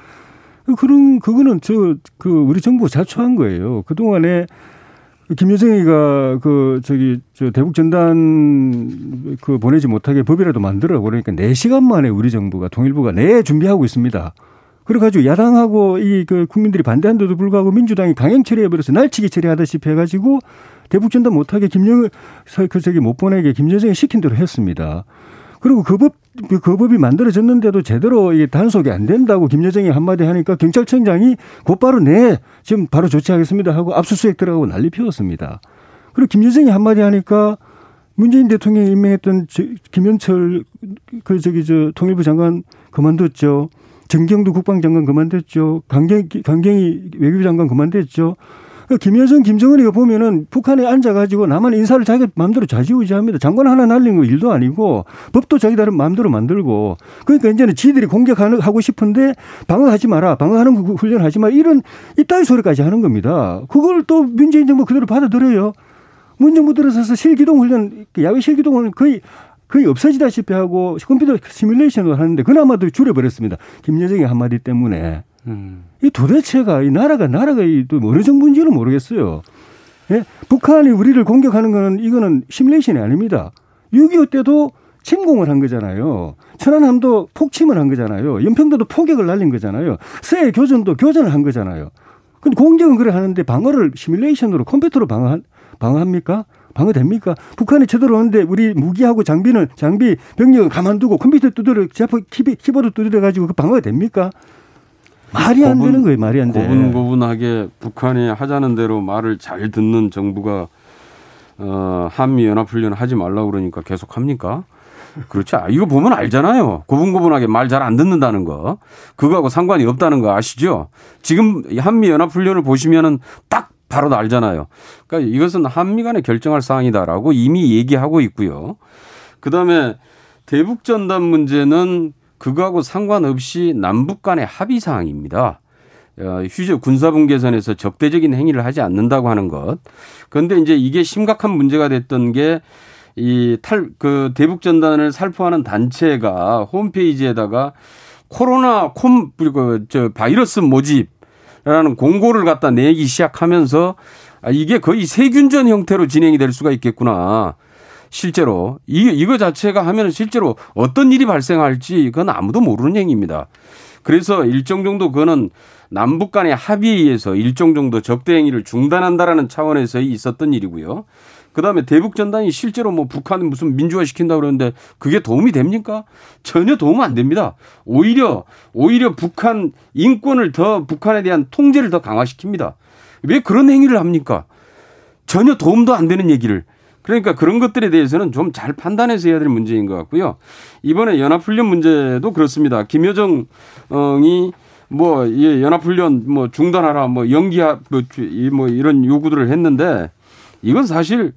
그런, 그거는 저, 그 우리 정부가 자초한 거예요. 그동안에 김여정이가 그 저기 저 대북 전단 그 보내지 못하게 법이라도 만들어 그러니까 4시간 만에 우리 정부가 통일부가 내 준비하고 있습니다. 그래가지고 야당하고 이 그 국민들이 반대한데도 불구하고 민주당이 강행 처리해버려서 날치기 처리하다시피 해가지고 대북 전단 못하게 김영을 그 저기 못 보내게 김여정이 시킨 대로 했습니다. 그리고 그 법, 그 법이 만들어졌는데도 제대로 이게 단속이 안 된다고 김여정이 한마디 하니까 경찰청장이 곧바로 네, 지금 바로 조치하겠습니다 하고 압수수색 들어가고 난리 피웠습니다. 그리고 김여정이 한마디 하니까 문재인 대통령이 임명했던 저, 김현철 그 저기 저 통일부 장관 그만뒀죠. 정경도 국방장관 그만뒀죠. 강경, 강경희 외교장관 그만뒀죠. 그 김여정, 김정은이가 보면은 북한에 앉아가지고 남한 인사를 자기 마음대로 좌지우지합니다. 장관 하나 날린 거 일도 아니고 법도 자기들 마음대로 만들고 그러니까 이제는 지들이 공격하고 싶은데 방어하지 마라, 방어하는 훈련하지 마라 이런 이따위 소리까지 하는 겁니다. 그걸 또 문재인 정부 그대로 받아들여요. 문정부 들어서서 실기동 훈련, 야외 실기동 훈련 거의 거의 없어지다시피 하고 컴퓨터 시뮬레이션을 하는데 그나마도 줄여버렸습니다. 김여정의 한마디 때문에. 음. 이 도대체가 이 나라가 나라가 이또 어느 정부인지는 모르겠어요. 예? 북한이 우리를 공격하는 거는 이거는 시뮬레이션이 아닙니다. 6.25 때도 침공을 한 거잖아요. 천안함도 폭침을 한 거잖아요. 연평도도 포격을 날린 거잖아요. 서해 교전도 교전을 한 거잖아요. 근데 공격은 그래 하는데 방어를 시뮬레이션으로 컴퓨터로 방어, 방어합니까? 방어됩니까? 북한이 쳐들어오는데 우리 무기하고 장비는 장비 병력은 가만두고 컴퓨터 두드려 키보드 두드려 가지고 그 방어가 됩니까? 말이 안 고분, 되는 거예요. 말이 안 돼. 고분고분하게 북한이 하자는 대로 말을 잘 듣는 정부가 어, 한미 연합 훈련 하지 말라고 그러니까 계속 합니까? 그렇죠. 이거 보면 알잖아요. 고분고분하게 말 잘 안 듣는다는 거. 그거하고 상관이 없다는 거 아시죠? 지금 한미 연합 훈련을 보시면은 딱 바로 알잖아요. 그러니까 이것은 한미 간에 결정할 사항이다라고 이미 얘기하고 있고요. 그다음에 대북 전단 문제는 그거하고 상관없이 남북 간의 합의 사항입니다. 어, 휴저 군사분 계선에서 적대적인 행위를 하지 않는다고 하는 것. 그런데 이제 이게 심각한 문제가 됐던 게 이 탈 그 대북 전단을 살포하는 단체가 홈페이지에다가 코로나 콤그저 바이러스 모집이 라는 공고를 갖다 내기 시작하면서 아 이게 거의 세균전 형태로 진행이 될 수가 있겠구나. 실제로 이 이거 자체가 하면 실제로 어떤 일이 발생할지 그건 아무도 모르는 얘기입니다. 그래서 일정 정도 그거는 남북 간의 합의에 의해서 일정 정도 적대 행위를 중단한다라는 차원에서 있었던 일이고요. 그다음에 대북 전단이 실제로 뭐 북한은 무슨 민주화 시킨다 그러는데 그게 도움이 됩니까? 전혀 도움 안 됩니다. 오히려 오히려 북한 인권을 더 북한에 대한 통제를 더 강화시킵니다. 왜 그런 행위를 합니까? 전혀 도움도 안 되는 얘기를 그러니까 그런 것들에 대해서는 좀 잘 판단해서 해야 될 문제인 것 같고요. 이번에 연합훈련 문제도 그렇습니다. 김여정이 뭐 예, 연합훈련 뭐 중단하라 뭐 연기하 뭐, 이- 뭐 이런 요구들을 했는데 이건 사실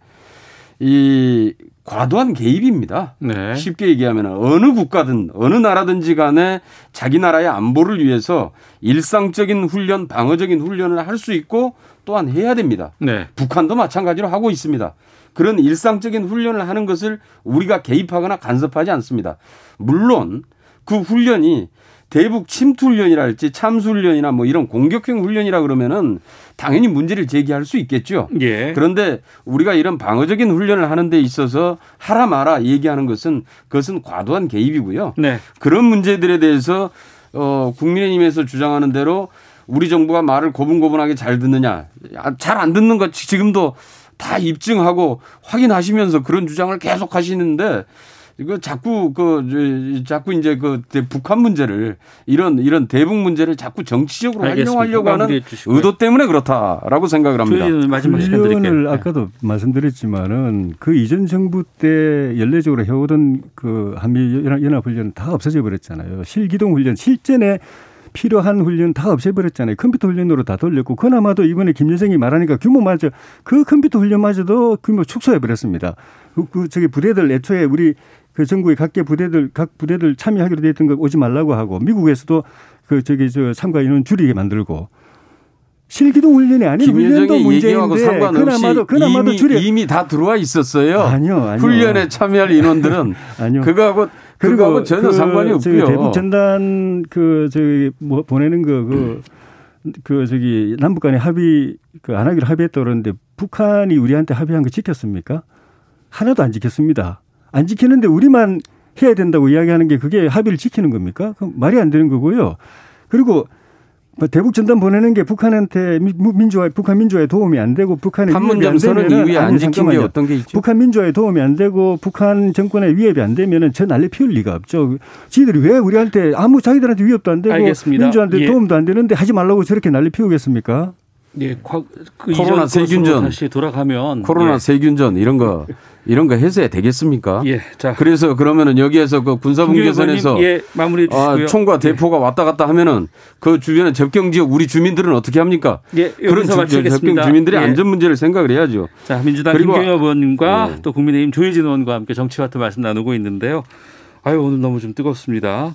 이 과도한 개입입니다. 네. 쉽게 얘기하면 어느 국가든 어느 나라든지 간에 자기 나라의 안보를 위해서 일상적인 훈련, 방어적인 훈련을 할 수 있고 또한 해야 됩니다. 네. 북한도 마찬가지로 하고 있습니다. 그런 일상적인 훈련을 하는 것을 우리가 개입하거나 간섭하지 않습니다. 물론 그 훈련이 대북 침투 훈련이랄지 참수 훈련이나 뭐 이런 공격형 훈련이라 그러면은 당연히 문제를 제기할 수 있겠죠. 예. 그런데 우리가 이런 방어적인 훈련을 하는 데 있어서 하라 마라 얘기하는 것은 그것은 과도한 개입이고요. 네. 그런 문제들에 대해서 어 국민의힘에서 주장하는 대로 우리 정부가 말을 고분고분하게 잘 듣느냐 잘 안 듣는 것 지금도 다 입증하고 확인하시면서 그런 주장을 계속 하시는데 이거 자꾸 그 저, 자꾸 이제 그 대- 북한 문제를 이런 이런 대북 문제를 자꾸 정치적으로 알겠습니다. 활용하려고 하는. 의도 때문에 그렇다라고 생각을 합니다. 마지막. 훈련을 네. 아까도 말씀드렸지만은 그 이전 정부 때 연례적으로 해오던 그 한미 연합- 연합 훈련 다 없어져 버렸잖아요. 실기동 훈련, 실전에 필요한 훈련 다 없애버렸잖아요. 컴퓨터 훈련으로 다 돌렸고 그나마도 이번에 김여정이 말하니까 규모마저 그 컴퓨터 훈련마저도 규모 축소해 버렸습니다. 그, 그 저기 부대들 애초에 우리 그 전국의 각계 부대들 각 부대들 참여하기로 돼 있던 거 오지 말라고 하고 미국에서도 그 저기 저 참가 인원 줄이게 만들고 실기동 훈련이 아닌 훈련도 얘기하고 문제인데 그나마도 그나마도 이미, 줄여 이미 다 들어와 있었어요. 아니요, 아니요. 훈련에 참여할 인원들은 아니요. 그거하고 그거하고 전혀 그 상관이 없고요. 대북 전단 그 저기 뭐 보내는 거그그 저기 남북 간에 합의 그 안 하기로 합의했다 그러는데 북한이 우리한테 합의한 거 지켰습니까? 하나도 안 지켰습니다. 안 지키는데 우리만 해야 된다고 이야기하는 게 그게 합의를 지키는 겁니까? 그럼 말이 안 되는 거고요. 그리고 뭐 대북 전단 보내는 게 북한한테 미- 민주화 북한 민주화에 도움이 안 되고 북한의 판문 점 선언 되면은 이후에 안 지킨 게. 어떤 게 있죠? 북한 민주화에 도움이 안 되고 북한 정권의 위협이 안 되면은 저 난리 피울 리가 없죠. 지들이 왜 우리한테 아무 자기들한테 위협도 안 되고 알겠습니다. 민주화한테 예. 도움도 안 되는데 하지 말라고 저렇게 난리 피우겠습니까? 예, 과, 그 코로나 세균전. 다시 돌아가면 코로나 예. 세균전 이런 거 이런 거 해소야 되겠습니까? 예, 자. 그래서 그러면은 여기에서 그 군사분계선에서 예, 마무리해 주시고요. 아, 총과 대포가 왔다 갔다 하면은 그 주변에 접경 지역 우리 주민들은 어떻게 합니까? 예, 그런 주-. 접경 주민들의 예. 안전 문제를 생각을 해야죠. 자, 민주당 그리고- 김경엽 의원님과 네. 또 국민의힘 조혜진 의원과 함께 정치와트 말씀 나누고 있는데요. 아유, 오늘 너무 좀 뜨겁습니다.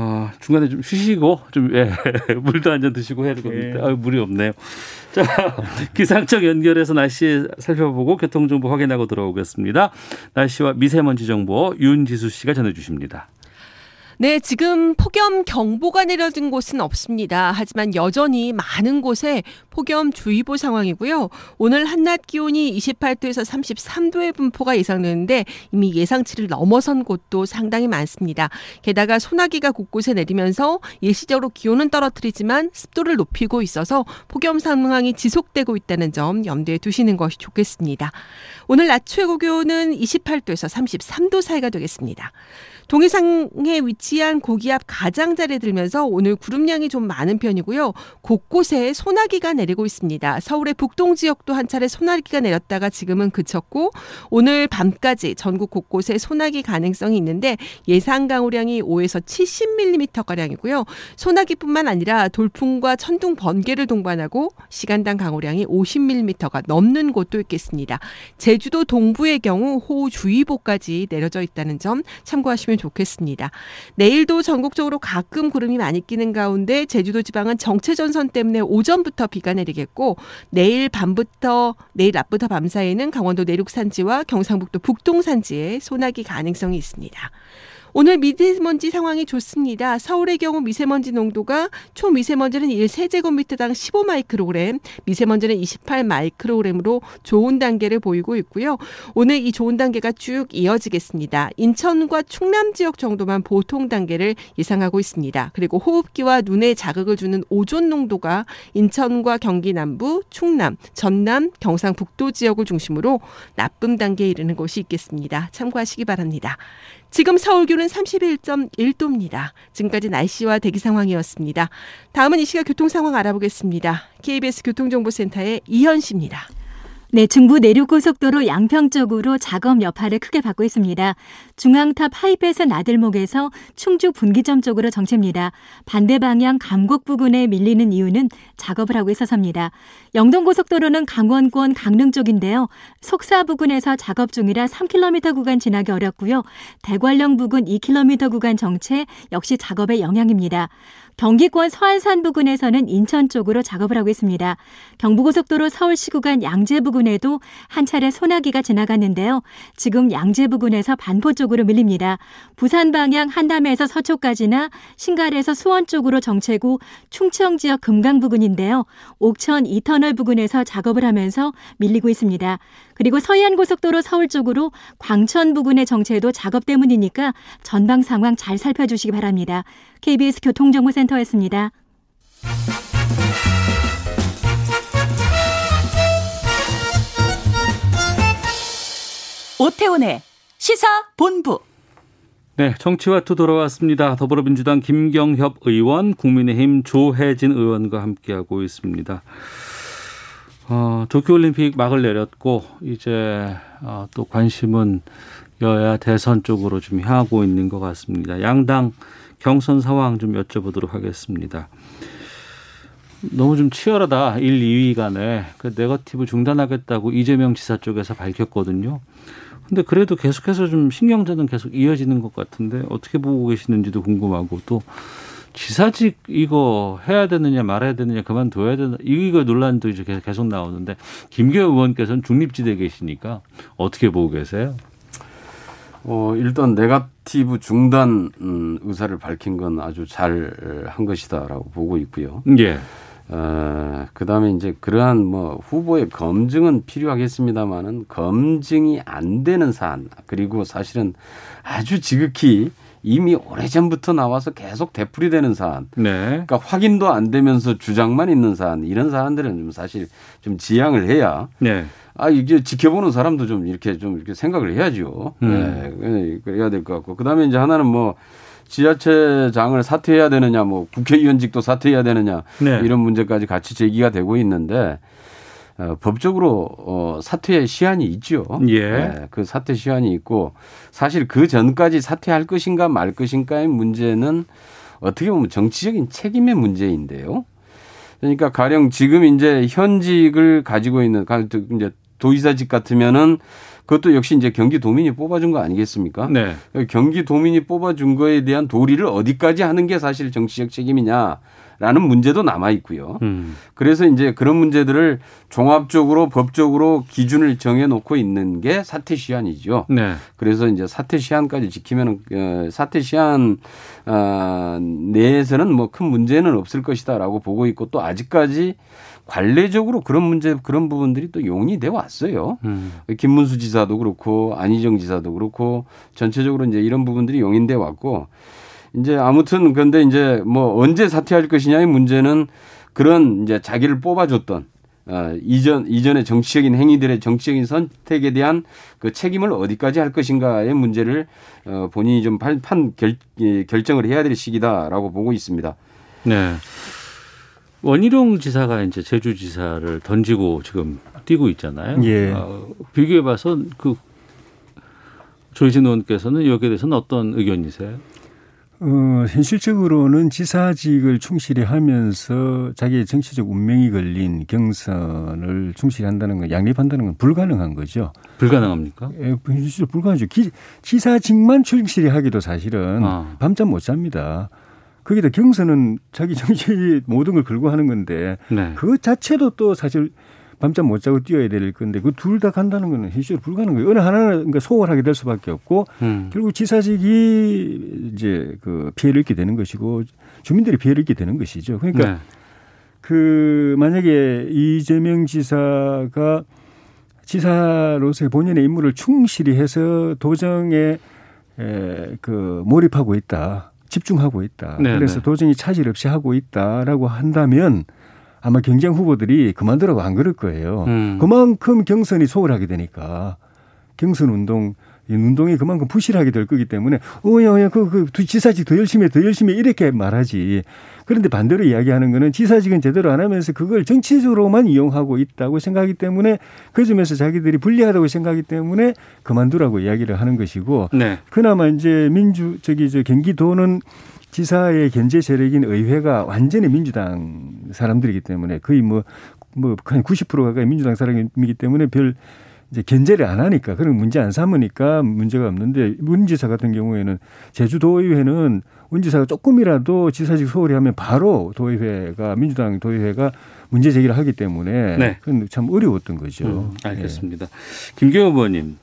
아, 중간에 좀 쉬시고 좀 예, 물도 한 잔 드시고 해야 되겠는데 아유, 물이 없네요. 자, 기상청 연결해서 날씨 살펴보고 교통 정보 확인하고 들어오겠습니다. 날씨와 미세먼지 정보 윤지수 씨가 전해 주십니다. 네, 지금 폭염 경보가 내려진 곳은 없습니다. 하지만 여전히 많은 곳에 폭염 주의보 상황이고요. 오늘 한낮 기온이 28도에서 33도의 분포가 예상되는데 이미 예상치를 넘어선 곳도 상당히 많습니다. 게다가 소나기가 곳곳에 내리면서 일시적으로 기온은 떨어뜨리지만 습도를 높이고 있어서 폭염 상황이 지속되고 있다는 점 염두에 두시는 것이 좋겠습니다. 오늘 낮 최고 기온은 28도에서 33도 사이가 되겠습니다. 동해상에 위치한 고기압 가장자리에 들면서 오늘 구름량이 좀 많은 편이고요. 곳곳에 소나기가 내리고 있습니다. 서울의 북동 지역도 한 차례 소나기가 내렸다가 지금은 그쳤고 오늘 밤까지 전국 곳곳에 소나기 가능성이 있는데 예상 강우량이 5에서 70mm 가량이고요. 소나기뿐만 아니라 돌풍과 천둥 번개를 동반하고 시간당 강우량이 50mm가 넘는 곳도 있겠습니다. 제주도 동부의 경우 호우주의보까지 내려져 있다는 점 참고하시면 좋겠습니다. 내일도 전국적으로 가끔 구름이 많이 끼는 가운데 제주도 지방은 정체 전선 때문에 오전부터 비가 내리겠고 내일 밤부터 내일 낮부터 밤 사이에는 강원도 내륙 산지와 경상북도 북동 산지에 소나기 가능성이 있습니다. 오늘 미세먼지 상황이 좋습니다. 서울의 경우 미세먼지 농도가 초미세먼지는 1세제곱미터당 15마이크로그램, 미세먼지는 28마이크로그램으로 좋은 단계를 보이고 있고요. 오늘 이 좋은 단계가 쭉 이어지겠습니다. 인천과 충남 지역 정도만 보통 단계를 예상하고 있습니다. 그리고 호흡기와 눈에 자극을 주는 오존 농도가 인천과 경기 남부, 충남, 전남, 경상북도 지역을 중심으로 나쁨 단계에 이르는 곳이 있겠습니다. 참고하시기 바랍니다. 지금 서울 기온은 31.1도입니다. 지금까지 날씨와 대기 상황이었습니다. 다음은 이 시각 교통 상황 알아보겠습니다. KBS 교통정보센터의 이현 씨입니다. 네, 중부 내륙고속도로 양평 쪽으로 작업 여파를 크게 받고 있습니다. 중앙탑 하이패스 나들목에서 충주 분기점 쪽으로 정체입니다. 반대 방향 감곡 부근에 밀리는 이유는 작업을 하고 있어서입니다. 영동고속도로는 강원권 강릉 쪽인데요. 속사 부근에서 작업 중이라 3km 구간 지나기 어렵고요. 대관령 부근 2km 구간 정체 역시 작업의 영향입니다. 경기권 서안산 부근에서는 인천 쪽으로 작업을 하고 있습니다. 경부고속도로 서울시 구간 양재 부근에도 한 차례 소나기가 지나갔는데요. 지금 양재 부근에서 반포 쪽으로 밀립니다. 부산 방향 한담에서 서초까지나 신갈에서 수원 쪽으로 정체고 충청 지역 금강 부근인데요. 옥천 이터널 부근에서 작업을 하면서 밀리고 있습니다. 그리고 서해안 고속도로 서울 쪽으로 광천 부근의 정체도 작업 때문이니까 전방 상황 잘 살펴주시기 바랍니다. KBS 교통정보센터였습니다. 오태훈의 시사 본부. 네, 정치와투 돌아왔습니다. 더불어민주당 김경협 의원, 국민의힘 조혜진 의원과 함께하고 있습니다. 어, 도쿄올림픽 막을 내렸고 이제 어, 또 관심은 여야 대선 쪽으로 좀 향하고 있는 것 같습니다. 양당 경선 상황 좀 여쭤보도록 하겠습니다. 너무 좀 치열하다. 1, 2위 간에 그 네거티브 중단하겠다고 이재명 지사 쪽에서 밝혔거든요. 근데 그래도 계속해서 좀 신경전은 계속 이어지는 것 같은데 어떻게 보고 계시는지도 궁금하고 또 지사직 이거 해야 되느냐 말아야 되느냐 그만둬야 되나 이거 논란도 이제 계속 나오는데 김기현 의원께서는 중립지대에 계시니까 어떻게 보고 계세요? 어, 일단 네가티브 중단 음, 의사를 밝힌 건 아주 잘 한 것이다라고 보고 있고요. 예. 어, 그다음에 이제 그러한 뭐 후보의 검증은 필요하겠습니다만은 검증이 안 되는 사안 그리고 사실은 아주 지극히 이미 오래전부터 나와서 계속 되풀이 되는 사안. 네. 그러니까 확인도 안 되면서 주장만 있는 사안 이런 사안들은 좀 사실 좀 지양을 해야 네. 아 이게 지켜보는 사람도 좀 이렇게 좀 이렇게 생각을 해야죠. 음. 네, 그래야 될 것 같고 그다음에 이제 하나는 뭐 지자체장을 사퇴해야 되느냐, 뭐 국회의원직도 사퇴해야 되느냐 네. 이런 문제까지 같이 제기가 되고 있는데 어, 법적으로 어, 사퇴 시한이 있죠. 예. 네, 그 사퇴 시한이 있고 사실 그 전까지 사퇴할 것인가 말 것인가의 문제는 어떻게 보면 정치적인 책임의 문제인데요. 그러니까 가령 지금 이제 현직을 가지고 있는 가- 이제 도의사직 같으면은 그것도 역시 이제 경기도민이 뽑아준 거 아니겠습니까? 네. 경기도민이 뽑아준 거에 대한 도리를 어디까지 하는 게 사실 정치적 책임이냐 라는 문제도 남아 있고요. 음. 그래서 이제 그런 문제들을 종합적으로 법적으로 기준을 정해 놓고 있는 게 사퇴 시한이죠. 네. 그래서 이제 사퇴 시한까지 지키면 어, 사퇴 시한 어, 내에서는 뭐 큰 문제는 없을 것이다라고 보고 있고 또 아직까지 관례적으로 그런 문제 그런 부분들이 또 용인이 돼 왔어요. 음. 김문수 지사도 그렇고 안희정 지사도 그렇고 전체적으로 이제 이런 부분들이 용인돼 왔고 이제 아무튼 그런데 이제 뭐 언제 사퇴할 것이냐의 문제는 그런 이제 자기를 뽑아줬던 어, 이전 이전의 정치적인 행위들의 정치적인 선택에 대한 그 책임을 어디까지 할 것인가의 문제를 어, 본인이 좀 판, 판 결, 예, 결정을 해야 될 시기다라고 보고 있습니다. 네. 원희룡 지사가 이제 제주 지사를 던지고 지금 뛰고 있잖아요. 예. 어, 비교해봐서 그 조희진 의원께서는 여기에 대해서는 어떤 의견이세요? 어, 현실적으로는 지사직을 충실히 하면서 자기의 정치적 운명이 걸린 경선을 충실히 한다는 건 양립한다는 건 불가능한 거죠. 불가능합니까? 예, 현실적으로 불가능하죠. 기, 지사직만 충실히 하기도 사실은 아. 밤잠 못 잡니다. 거기다 경선은 자기 정치 모든 걸 걸고 하는 건데 네. 그 자체도 또 사실 밤잠 못 자고 뛰어야 될 건데 그 둘 다 간다는 거는 현실적으로 불가능한 거예요. 어느 하나는 그러니까 소홀하게 될 수밖에 없고 음. 결국 지사직이 이제 그 피해를 입게 되는 것이고 주민들이 피해를 입게 되는 것이죠. 그러니까 네. 그 만약에 이재명 지사가 지사로서의 본인의 임무를 충실히 해서 도정에 에, 그 몰입하고 있다, 집중하고 있다. 네, 그래서 네. 도정이 차질 없이 하고 있다라고 한다면 아마 경쟁 후보들이 그만두라고 안 그럴 거예요. 음. 그만큼 경선이 소홀하게 되니까 경선 운동 이 운동이 그만큼 부실하게 될 거기 때문에 어야 어야 그, 그 지사직 더 열심히 해, 더 열심히 해 이렇게 말하지. 그런데 반대로 이야기하는 거는 지사직은 제대로 안 하면서 그걸 정치적으로만 이용하고 있다고 생각하기 때문에 그 점에서 자기들이 불리하다고 생각하기 때문에 그만두라고 이야기를 하는 것이고 네. 그나마 이제 민주 저기 저 경기도는 지사의 견제 세력인 의회가 완전히 민주당 사람들이기 때문에 거의 뭐뭐 그냥 90% 가까이 민주당 사람이기 때문에 별 이제 견제를 안 하니까 그런 문제 안 삼으니까 문제가 없는데 문 지사 같은 경우에는 제주도의회는 문 지사가 조금이라도 지사직 소홀히 하면 바로 도의회가 민주당 도의회가 문제 제기를 하기 때문에 네. 그건 참 어려웠던 거죠. 음, 알겠습니다. 김경호 의원님,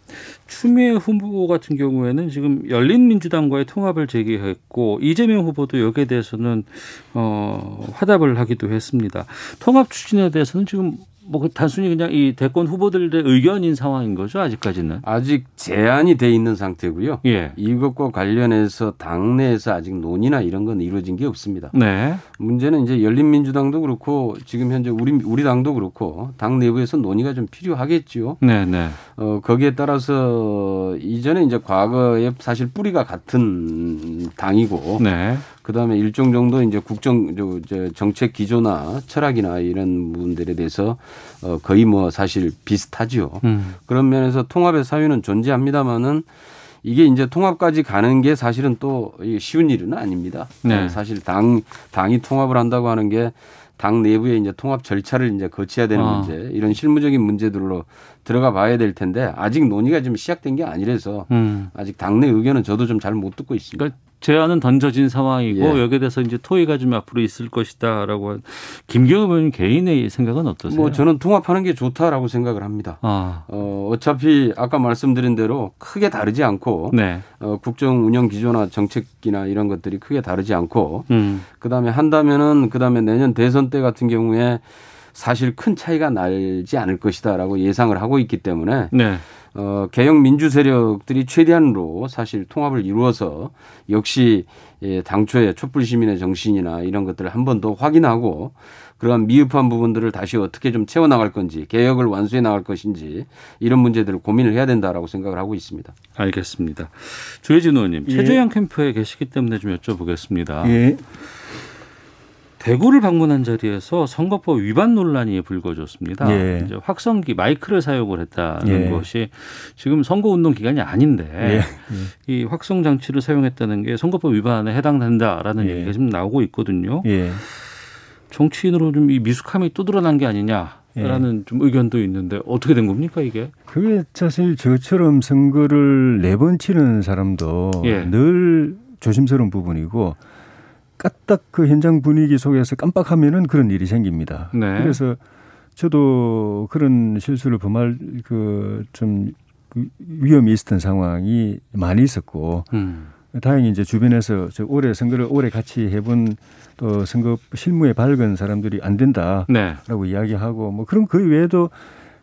추미애 후보 같은 경우에는 지금 열린민주당과의 통합을 제기했고 이재명 후보도 여기에 대해서는 어, 화답을 하기도 했습니다. 통합 추진에 대해서는 지금 뭐 단순히 그냥 이 대권 후보들의 의견인 상황인 거죠 아직까지는. 아직 제한이 돼 있는 상태고요. 예. 이것과 관련해서 당내에서 아직 논의나 이런 건 이루어진 게 없습니다. 네. 문제는 이제 열린민주당도 그렇고 지금 현재 우리 우리 당도 그렇고 당 내부에서 논의가 좀 필요하겠지요. 네, 네. 어 거기에 따라서 이전에 이제 과거에 사실 뿌리가 같은 당이고 네. 그다음에 일정 정도 이제 국정 저, 저 정책 기조나 철학이나 이런 부분들에 대해서 어 거의 뭐 사실 비슷하지요. 음. 그런 면에서 통합의 사유는 존재합니다만은 이게 이제 통합까지 가는 게 사실은 또 쉬운 일은 아닙니다. 네. 어, 사실 당 당이 통합을 한다고 하는 게 당 내부에 이제 통합 절차를 이제 거쳐야 되는 아. 문제 이런 실무적인 문제들로 들어가 봐야 될 텐데 아직 논의가 좀 시작된 게 아니라서 음. 아직 당내 의견은 저도 좀 잘 못 듣고 있습니다. 그러니까 제안은 던져진 상황이고 예. 여기에 대해서 이제 토의가 좀 앞으로 있을 것이다라고 한 김경호 의원 개인의 생각은 어떠세요? 뭐 저는 통합하는 게 좋다라고 생각을 합니다. 아. 어, 어차피 아까 말씀드린 대로 크게 다르지 않고 네. 어, 국정 운영 기조나 정책이나 이런 것들이 크게 다르지 않고 음. 그다음에 한다면은 그다음에 내년 대선 때 같은 경우에 사실 큰 차이가 날지 않을 것이다라고 예상을 하고 있기 때문에 네. 어, 개혁 민주 세력들이 최대한으로 사실 통합을 이루어서 역시 예, 당초에 촛불 시민의 정신이나 이런 것들을 한 번 더 확인하고 그러한 미흡한 부분들을 다시 어떻게 좀 채워 나갈 건지 개혁을 완수해 나갈 것인지 이런 문제들을 고민을 해야 된다라고 생각을 하고 있습니다. 알겠습니다. 조혜진 의원님, 예. 최재형 캠프에 계시기 때문에 좀 여쭤보겠습니다. 예. 대구를 방문한 자리에서 선거법 위반 논란이 불거졌습니다. 예. 이제 확성기 마이크를 사용을 했다는 예. 것이 지금 선거 운동 기간이 아닌데 예. 이 확성 장치를 사용했다는 게 선거법 위반에 해당된다라는 예. 얘기가 지금 나오고 있거든요. 예. 정치인으로 좀 이 미숙함이 또 드러난 게 아니냐 라는 좀 의견도 있는데 어떻게 된 겁니까 이게? 그게 사실 저처럼 선거를 네 번 치는 사람도 예. 늘 조심스러운 부분이고 까딱 그 현장 분위기 속에서 깜빡하면은 그런 일이 생깁니다. 네. 그래서 저도 그런 실수를 범할 그좀 위험이 있었던 상황이 많이 있었고 음. 다행히 이제 주변에서 저 올해 선거를 오래 같이 해본 또 선거 실무에 밝은 사람들이 안 된다라고 네. 이야기하고 뭐 그런 그 외에도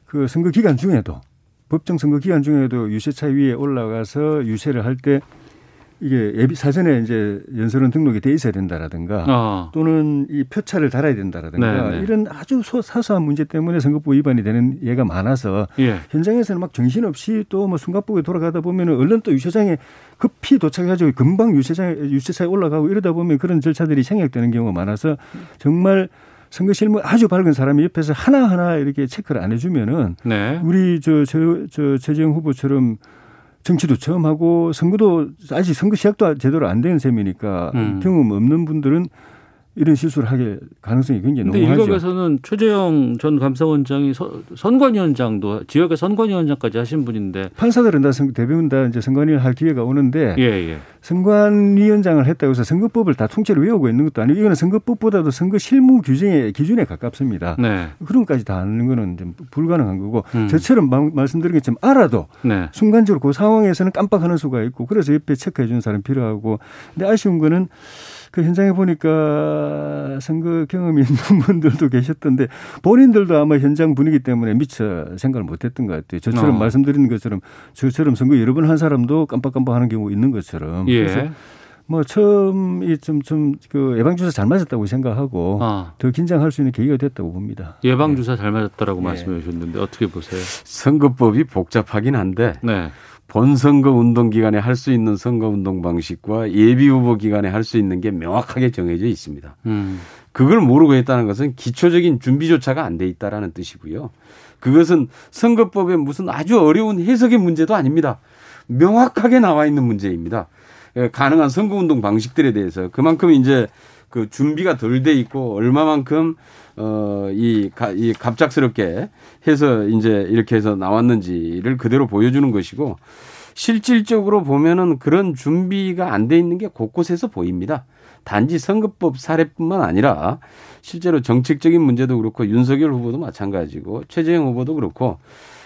그 선거 기간 중에도 법정 선거 기간 중에도 유세차 위에 올라가서 유세를 할때 이게 예비 사전에 이제 연설은 등록이 돼 있어야 된다라든가 아. 또는 이 표차를 달아야 된다라든가 네, 네. 이런 아주 소- 사소한 문제 때문에 선거법 위반이 되는 예가 많아서 예. 현장에서는 막 정신없이 또 뭐 숨가쁘게 돌아가다 보면은 얼른 또 유세장에 급히 도착해가지고 금방 유세장에 유세차에 올라가고 이러다 보면 그런 절차들이 생략되는 경우가 많아서 정말 선거 실무 아주 밝은 사람이 옆에서 하나하나 이렇게 체크를 안 해주면은 네. 우리 저, 저, 저 최재형 후보처럼 정치도 처음 하고 선거도 아직 선거 시작도 제대로 안 된 셈이니까 음. 경험 없는 분들은 이런 실수를 하게 가능성이 굉장히 근데 농후하죠. 일각에서는 최재형 전 감사원장이 서- 선관위원장도 지역의 선관위원장까지 하신 분인데 판사들은 다 선- 대부분 다 이제 선관위를 할 기회가 오는데 예, 예. 선관위원장을 했다고 해서 선거법을 다 통째로 외우고 있는 것도 아니고 이거는 선거법보다도 선거 실무 규정의 기준에 가깝습니다. 네. 그런 것까지 다 아는 거는 좀 불가능한 거고 음. 저처럼 마- 말씀드린 것처럼 알아도 네. 순간적으로 그 상황에서는 깜빡하는 수가 있고 그래서 옆에 체크해 주는 사람이 필요하고 근데 아쉬운 거는 그 현장에 보니까 선거 경험이 있는 분들도 계셨던데 본인들도 아마 현장 분위기 때문에 미처 생각을 못했던 것 같아요. 저처럼 어. 말씀드린 것처럼 저처럼 선거 여러 번 한 사람도 깜빡깜빡하는 경우 있는 것처럼 예. 그래서 뭐 처음 이좀좀그 예방 주사 잘 맞았다고 생각하고 아. 더 긴장할 수 있는 계기가 됐다고 봅니다. 예방 주사 잘 맞았다라고 예. 말씀해 주셨는데 어떻게 보세요? 선거법이 복잡하긴 한데 네. 본선거 운동 기간에 할 수 있는 선거 운동 방식과 예비 후보 기간에 할 수 있는 게 명확하게 정해져 있습니다. 음. 그걸 모르고 했다는 것은 기초적인 준비조차가 안 돼 있다라는 뜻이고요. 그것은 선거법에 무슨 아주 어려운 해석의 문제도 아닙니다. 명확하게 나와 있는 문제입니다. 예, 가능한 선거 운동 방식들에 대해서 그만큼 이제 그 준비가 덜 돼 있고 얼마만큼 어이 이 갑작스럽게 해서 이제 이렇게 해서 나왔는지를 그대로 보여주는 것이고 실질적으로 보면은 그런 준비가 안 돼 있는 게 곳곳에서 보입니다. 단지 선거법 사례뿐만 아니라 실제로 정책적인 문제도 그렇고 윤석열 후보도 마찬가지고 최재형 후보도 그렇고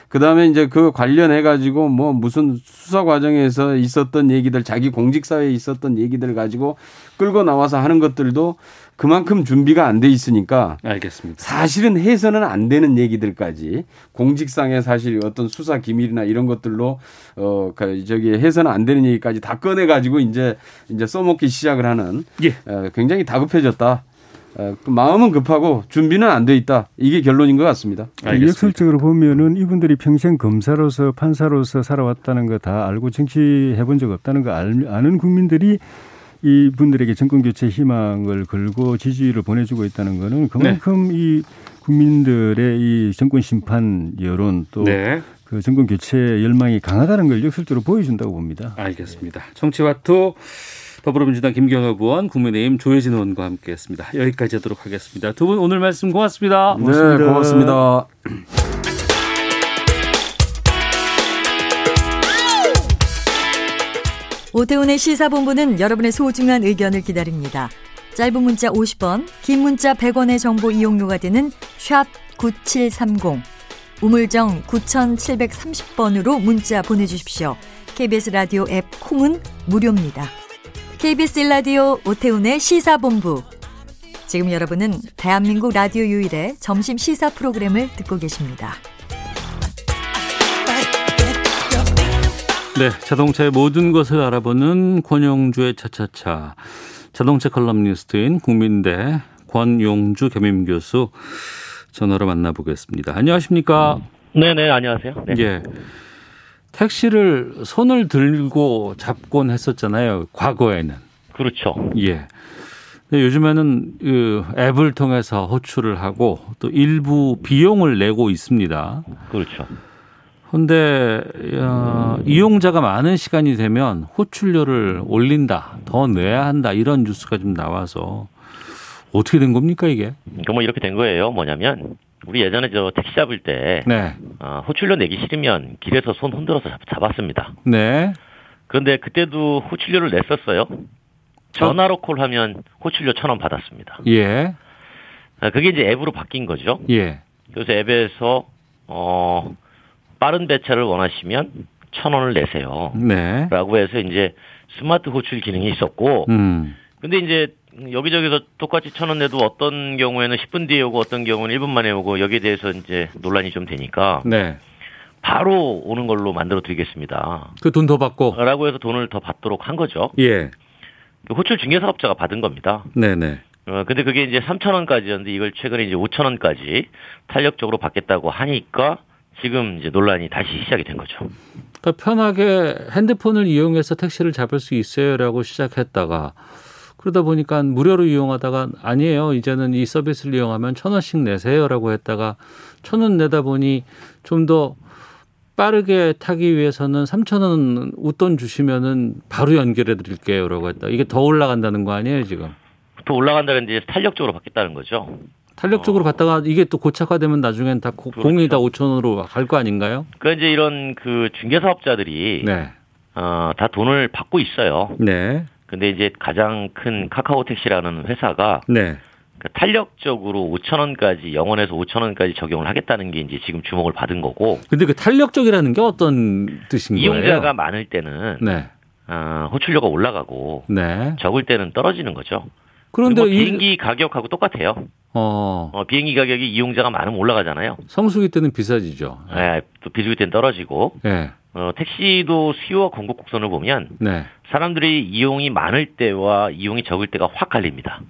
그다음에 이제 그 관련해 가지고 뭐 무슨 수사 과정에서 있었던 얘기들 자기 공직 사회에 있었던 얘기들 가지고 끌고 나와서 하는 것들도 그만큼 준비가 안 돼 있으니까 알겠습니다. 사실은 해서는 안 되는 얘기들까지 공직상의 사실 어떤 수사 기밀이나 이런 것들로 어그 저기 해서는 안 되는 얘기까지 다 꺼내 가지고 이제 이제 써먹기 시작을 하는 예. 어, 굉장히 다급해졌다. 어, 그 마음은 급하고 준비는 안 돼 있다. 이게 결론인 것 같습니다. 역설적으로 보면은 이분들이 평생 검사로서 판사로서 살아왔다는 거 다 알고 정치해 본 적 없다는 거 알, 아는 국민들이 이분들에게 정권 교체 희망을 걸고 지지를 보내주고 있다는 거는 그만큼 이 국민들의 이 정권 심판 여론 또 네. 그 정권 교체 열망이 강하다는 걸 역설적으로 보여준다고 봅니다. 알겠습니다. 정치와투 더불어민주당 김경엽 의원, 국민의힘 조혜진 의원과 함께했습니다. 여기까지 하도록 하겠습니다. 두 분 오늘 말씀 고맙습니다. 네, 고맙습니다. 오태훈의 시사본부는 여러분의 소중한 의견을 기다립니다. 짧은 문자 50원, 긴 문자 100원의 정보 이용료가 되는 샵 9730, 우물정 9730번으로 문자 보내주십시오. KBS 라디오 앱 콩은 무료입니다. KBS 라디오 오태훈의 시사본부. 지금 여러분은 대한민국 라디오 유일의 점심 시사 프로그램을 듣고 계십니다. 네, 자동차의 모든 것을 알아보는 권용주의 차차차. 자동차 칼럼니스트인 국민대 권용주 겸임 교수 전화로 만나보겠습니다. 안녕하십니까? 네 네, 안녕하세요. 네. 예. 택시를 손을 들고 잡곤 했었잖아요. 과거에는. 그렇죠. 예. 요즘에는 그 앱을 통해서 호출을 하고 또 일부 비용을 내고 있습니다. 그렇죠. 근데 어, 이용자가 많은 시간이 되면 호출료를 올린다, 더 내야 한다 이런 뉴스가 좀 나와서 어떻게 된 겁니까 이게? 그뭐 이렇게 된 거예요. 뭐냐면 우리 예전에 저 택시 잡을 때 네. 어, 호출료 내기 싫으면 길에서 손 흔들어서 잡, 잡았습니다. 네. 그런데 그때도 호출료를 냈었어요. 전화로 콜하면 호출료 천 원 받았습니다. 예. 아, 그게 이제 앱으로 바뀐 거죠. 예. 그래서 앱에서 어 빠른 배차를 원하시면 천 원을 내세요. 네. 라고 해서 이제 스마트 호출 기능이 있었고, 음. 근데 이제 여기저기서 똑같이 천원 내도 어떤 경우에는 10분 뒤에 오고 어떤 경우는 1분 만에 오고 여기에 대해서 이제 논란이 좀 되니까 네. 바로 오는 걸로 만들어 드리겠습니다. 그 돈 더 받고. 라고 해서 돈을 더 받도록 한 거죠. 예. 그 호출 중개 사업자가 받은 겁니다. 네네. 어, 근데 그게 이제 3천 원까지였는데 이걸 최근에 이제 5천 원까지 탄력적으로 받겠다고 하니까 지금 이제 논란이 다시 시작이 된 거죠. 더 편하게 핸드폰을 이용해서 택시를 잡을 수 있어요라고 시작했다가 그러다 보니까 무료로 이용하다가 아니에요. 이제는 이 서비스를 이용하면 천 원씩 내세요라고 했다가 천 원 내다 보니 좀 더 빠르게 타기 위해서는 3천 원 웃돈 주시면은 바로 연결해 드릴게요라고 했다. 이게 더 올라간다는 거 아니에요, 지금? 더 올라간다는 게 탄력적으로 받겠다는 거죠. 탄력적으로 받다가 이게 또 고착화되면 나중엔 다 고- 공이 다 5천 원으로 갈 거 아닌가요? 그러니까 이제 이런 그 중개 사업자들이 네. 어, 다 돈을 받고 있어요. 네. 근데 이제 가장 큰 카카오 택시라는 회사가 네. 그 탄력적으로 5천 원까지 0원에서 5천 원까지 적용을 하겠다는 게 이제 지금 주목을 받은 거고 근데 그 탄력적이라는 게 어떤 뜻인 거예요? 이용자가 많을 때는 네. 어, 호출료가 올라가고 네. 적을 때는 떨어지는 거죠. 그런데 뭐 이- 비행기 가격하고 똑같아요. 어, 어, 비행기 가격이 이용자가 많으면 올라가잖아요. 성수기 때는 비싸지죠. 네, 또 비수기 때는 떨어지고 네. 어, 택시도 수요와 공급 곡선을 보면 네. 사람들이 이용이 많을 때와 이용이 적을 때가 확 갈립니다.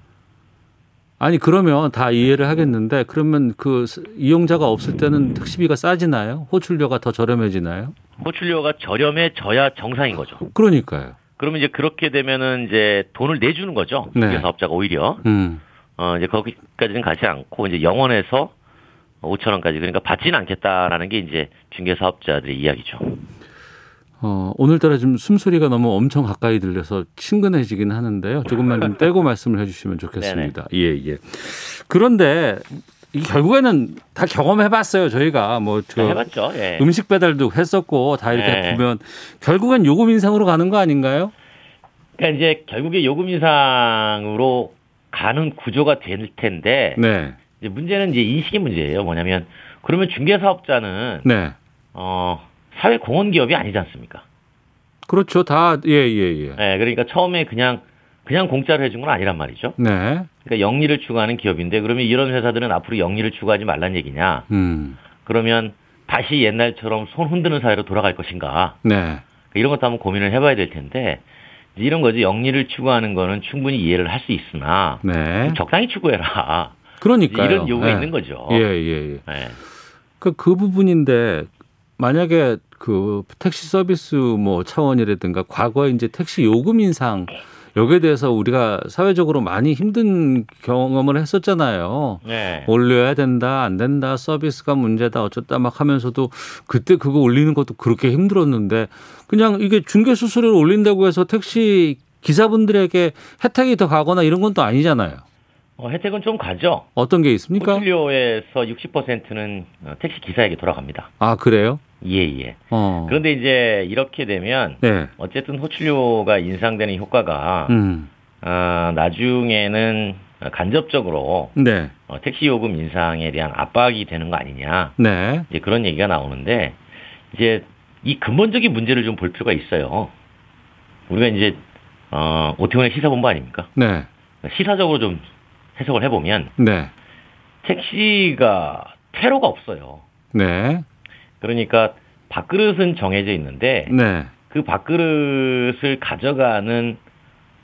아니 그러면 다 이해를 하겠는데 그러면 그 스- 이용자가 없을 때는 택시비가 싸지나요? 호출료가 더 저렴해지나요? 호출료가 저렴해져야 정상인 거죠. 그러니까요. 그러면 이제 그렇게 되면은 이제 돈을 내주는 거죠. 네. 중개 사업자가 오히려 음. 어 이제 거기까지는 가지 않고 이제 영원에서 5천 원까지 그러니까 받지는 않겠다라는 게 이제 중개 사업자들의 이야기죠. 어, 오늘따라 좀 숨소리가 너무 엄청 가까이 들려서 친근해지긴 하는데요. 조금만 좀 떼고 말씀을 해주시면 좋겠습니다. 예, 예. 그런데 이 결국에는 다 경험해봤어요. 저희가 뭐저 네, 해봤죠. 예. 음식 배달도 했었고 다 이렇게 네. 보면 결국엔 요금 인상으로 가는 거 아닌가요? 그러니까 이제 결국에 요금 인상으로 가는 구조가 될 텐데 네, 이제 문제는 이제 인식의 문제예요. 뭐냐면 그러면 중개 사업자는 네, 어 사회 공헌 기업이 아니지 않습니까? 그렇죠. 다 예, 예, 예. 네, 그러니까 처음에 그냥 그냥 공짜로 해준 건 아니란 말이죠. 네, 그러니까 영리를 추구하는 기업인데 그러면 이런 회사들은 앞으로 영리를 추구하지 말란 얘기냐? 음, 그러면 다시 옛날처럼 손 흔드는 사회로 돌아갈 것인가? 네, 이런 것도 한번 고민을 해봐야 될 텐데 이런 거지 영리를 추구하는 거는 충분히 이해를 할 수 있으나 네. 적당히 추구해라. 그러니까요. 이런 요구가 예. 있는 거죠. 예, 예, 예. 네. 그, 그 부분인데 만약에 그 택시 서비스 뭐 차원이라든가 과거에 이제 택시 요금 인상 여기에 대해서 우리가 사회적으로 많이 힘든 경험을 했었잖아요. 네. 올려야 된다, 안 된다, 서비스가 문제다, 어쩌다 막 하면서도 그때 그거 올리는 것도 그렇게 힘들었는데 그냥 이게 중개 수수료를 올린다고 해서 택시 기사분들에게 혜택이 더 가거나 이런 건 또 아니잖아요. 어, 혜택은 좀 가죠. 어떤 게 있습니까? 호출료에서 60%는 어, 택시 기사에게 돌아갑니다. 아, 그래요? 예, 예. 어. 그런데 이제 이렇게 되면 네. 어쨌든 호출료가 인상되는 효과가 음. 어, 나중에는 간접적으로 네. 어, 택시 요금 인상에 대한 압박이 되는 거 아니냐. 네. 이제 그런 얘기가 나오는데 이제 이 근본적인 문제를 좀 볼 필요가 있어요. 우리가 이제 어, 오태훈의 시사본부 아닙니까? 네. 시사적으로 좀 해석을 해보면 네. 택시가 퇴로가 없어요. 네. 그러니까 밥그릇은 정해져 있는데 네. 그 밥그릇을 가져가는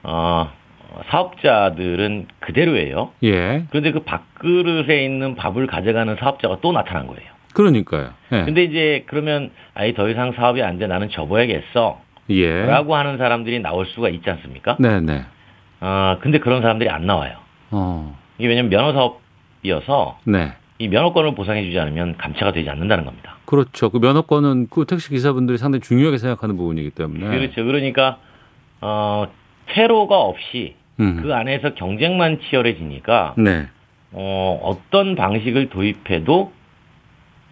어, 사업자들은 그대로예요. 예. 그런데 그 밥그릇에 있는 밥을 가져가는 사업자가 또 나타난 거예요. 그러니까요. 예. 근데 이제 그러면 아예 더 이상 사업이 안 돼 나는 접어야겠어. 예. 라고 하는 사람들이 나올 수가 있지 않습니까? 네, 네. 어, 근데 그런 사람들이 안 나와요. 어. 이게 왜냐면 면허 사업이어서 네. 이 면허권을 보상해 주지 않으면 감차가 되지 않는다는 겁니다. 그렇죠. 그 면허권은 그 택시 기사분들이 상당히 중요하게 생각하는 부분이기 때문에. 그렇죠. 그러니까 어, 퇴로가 없이 음. 그 안에서 경쟁만 치열해지니까 네. 어, 어떤 방식을 도입해도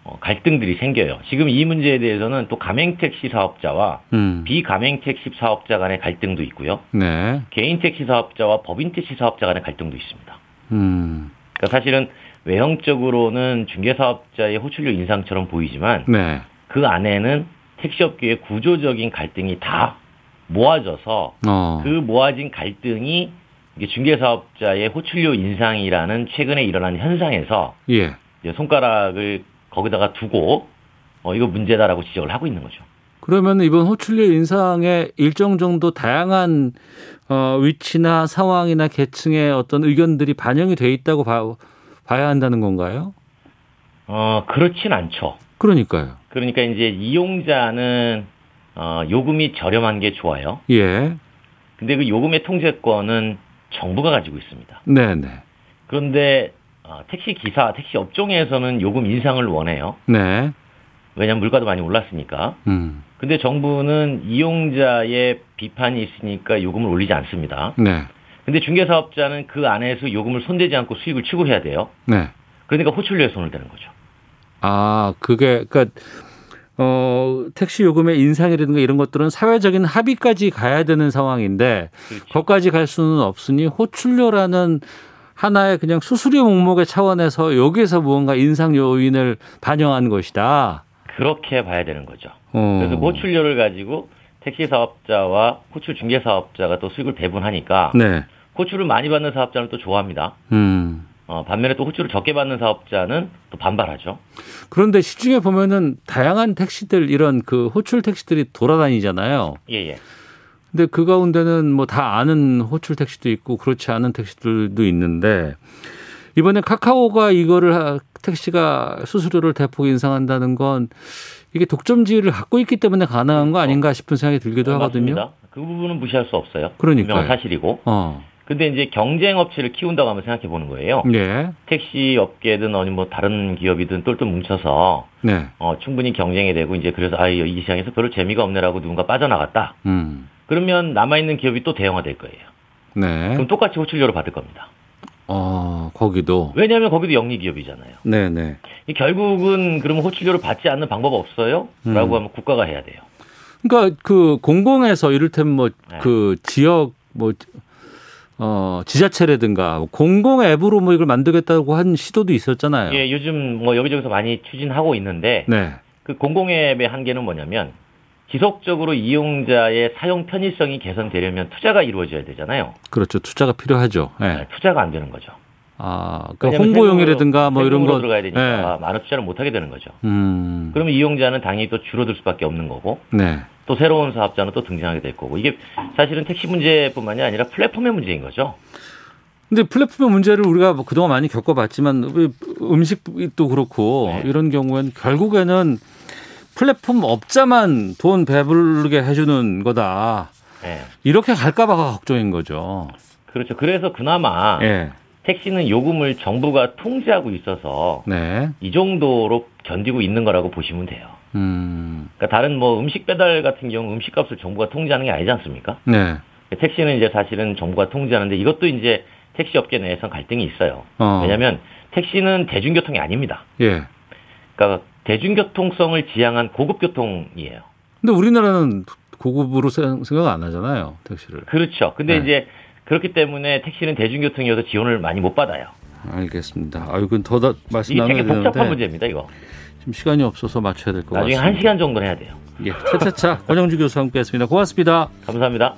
어, 갈등들이 생겨요. 지금 이 문제에 대해서는 또 가맹 택시 사업자와 음. 비가맹 택시 사업자 간의 갈등도 있고요. 네. 개인 택시 사업자와 법인 택시 사업자 간의 갈등도 있습니다. 음. 그러니까 사실은 외형적으로는 중개사업자의 호출료 인상처럼 보이지만 네. 그 안에는 택시업계의 구조적인 갈등이 다 모아져서 어. 그 모아진 갈등이 중개사업자의 호출료 인상이라는 최근에 일어난 현상에서 예. 손가락을 거기다가 두고 어 이거 문제다라고 지적을 하고 있는 거죠. 그러면 이번 호출료 인상에 일정 정도 다양한 어, 위치나 상황이나 계층의 어떤 의견들이 반영이 돼 있다고 봐, 봐야 한다는 건가요? 어 그렇진 않죠. 그러니까요. 그러니까 이제 이용자는 어 요금이 저렴한 게 좋아요. 예. 근데 그 요금의 통제권은 정부가 가지고 있습니다. 네, 네. 그런데 어, 택시 기사, 택시 업종에서는 요금 인상을 원해요. 네. 왜냐하면 물가도 많이 올랐으니까. 음. 근데 정부는 이용자의 비판이 있으니까 요금을 올리지 않습니다. 네. 근데 중개사업자는 그 안에서 요금을 손대지 않고 수익을 추구해야 돼요. 네. 그러니까 호출료에 손을 대는 거죠. 아, 그게 그러니까 어, 택시 요금의 인상이라든가 이런 것들은 사회적인 합의까지 가야 되는 상황인데 그렇죠. 거기까지 갈 수는 없으니 호출료라는 하나의 그냥 수수료 목목의 차원에서 여기에서 무언가 인상 요인을 반영한 것이다. 그렇게 봐야 되는 거죠. 어. 그래서 그 호출료를 가지고 택시 사업자와 호출 중개 사업자가 또 수익을 배분하니까 네. 호출을 많이 받는 사업자는 또 좋아합니다. 음. 어, 반면에 또 호출을 적게 받는 사업자는 또 반발하죠. 그런데 시중에 보면은 다양한 택시들 이런 그 호출 택시들이 돌아다니잖아요. 예, 예. 근데 그 가운데는 뭐 다 아는 호출 택시도 있고 그렇지 않은 택시들도 있는데 이번에 카카오가 이거를 하- 택시가 수수료를 대폭 인상한다는 건 이게 독점지위를 갖고 있기 때문에 가능한 거 아닌가 싶은 생각이 들기도 하거든요. 맞습니다. 그 부분은 무시할 수 없어요. 그러니까요. 분명한 사실이고. 어. 근데 이제 경쟁 업체를 키운다고 한번 생각해 보는 거예요. 예. 택시 업계든 아니 뭐 다른 기업이든 똘똘 뭉쳐서 네. 어, 충분히 경쟁이 되고 이제 그래서 아, 이 시장에서 별로 재미가 없네라고 누군가 빠져나갔다. 음. 그러면 남아 있는 기업이 또 대형화 될 거예요. 네. 그럼 똑같이 호출료를 받을 겁니다. 어, 거기도. 왜냐하면 거기도 영리 기업이잖아요. 네, 네. 이 결국은 그러면 호출료를 받지 않는 방법 없어요? 음. 라고 하면 국가가 해야 돼요. 그러니까 그 공공에서 이를테면 뭐 네. 그 지역 뭐 어, 지자체라든가 공공 앱으로 뭐 이걸 만들겠다고 한 시도도 있었잖아요. 예, 요즘 뭐 여기저기서 많이 추진하고 있는데 네. 그 공공 앱의 한계는 뭐냐면 지속적으로 이용자의 사용 편의성이 개선되려면 투자가 이루어져야 되잖아요. 그렇죠. 투자가 필요하죠. 예. 네, 투자가 안 되는 거죠. 아, 그러니까 홍보용이라든가 뭐 이런 거 들어가야 되니까 예. 많은 투자를 못 하게 되는 거죠. 음. 그러면 이용자는 당연히 또 줄어들 수밖에 없는 거고 네. 또 새로운 사업자는 또 등장하게 될 거고 이게 사실은 택시 문제뿐만이 아니라 플랫폼의 문제인 거죠. 근데 플랫폼의 문제를 우리가 뭐 그동안 많이 겪어봤지만 왜 음식도 그렇고 네. 이런 경우에는 결국에는 플랫폼 업자만 돈 배부르게 해주는 거다. 네. 이렇게 갈까봐 걱정인 거죠. 그렇죠. 그래서 그나마 예. 택시는 요금을 정부가 통제하고 있어서 네. 이 정도로 견디고 있는 거라고 보시면 돼요. 음. 그러니까 다른 뭐 음식 배달 같은 경우 음식값을 정부가 통제하는 게 아니지 않습니까? 네. 택시는 이제 사실은 정부가 통제하는데 이것도 이제 택시 업계 내에서 갈등이 있어요. 어. 왜냐하면 택시는 대중교통이 아닙니다. 예. 그러니까 대중교통성을 지향한 고급 교통이에요. 근데 우리나라는 고급으로 생- 생각 안 하잖아요. 택시를. 그렇죠. 근데 네. 이제 그렇기 때문에 택시는 대중교통이어서 지원을 많이 못 받아요. 알겠습니다. 아, 이건 더 다, 말씀 이게 나눠야 되는데 복잡한 문제입니다. 이거. 지금 시간이 없어서 맞춰야 될것 나중에 같습니다. 한 시간 정도는 해야 돼요. 예, 차차차 권영주 교수와 함께했습니다. 고맙습니다. 감사합니다.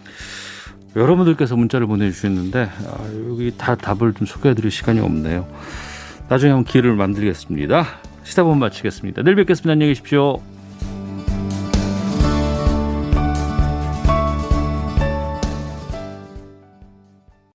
여러분들께서 문자를 보내주셨는데 아, 여기 다 답을 좀 소개해드릴 시간이 없네요. 나중에 한번 기회를 만들겠습니다. 시사본 마치겠습니다. 내일 뵙겠습니다. 안녕히 계십시오.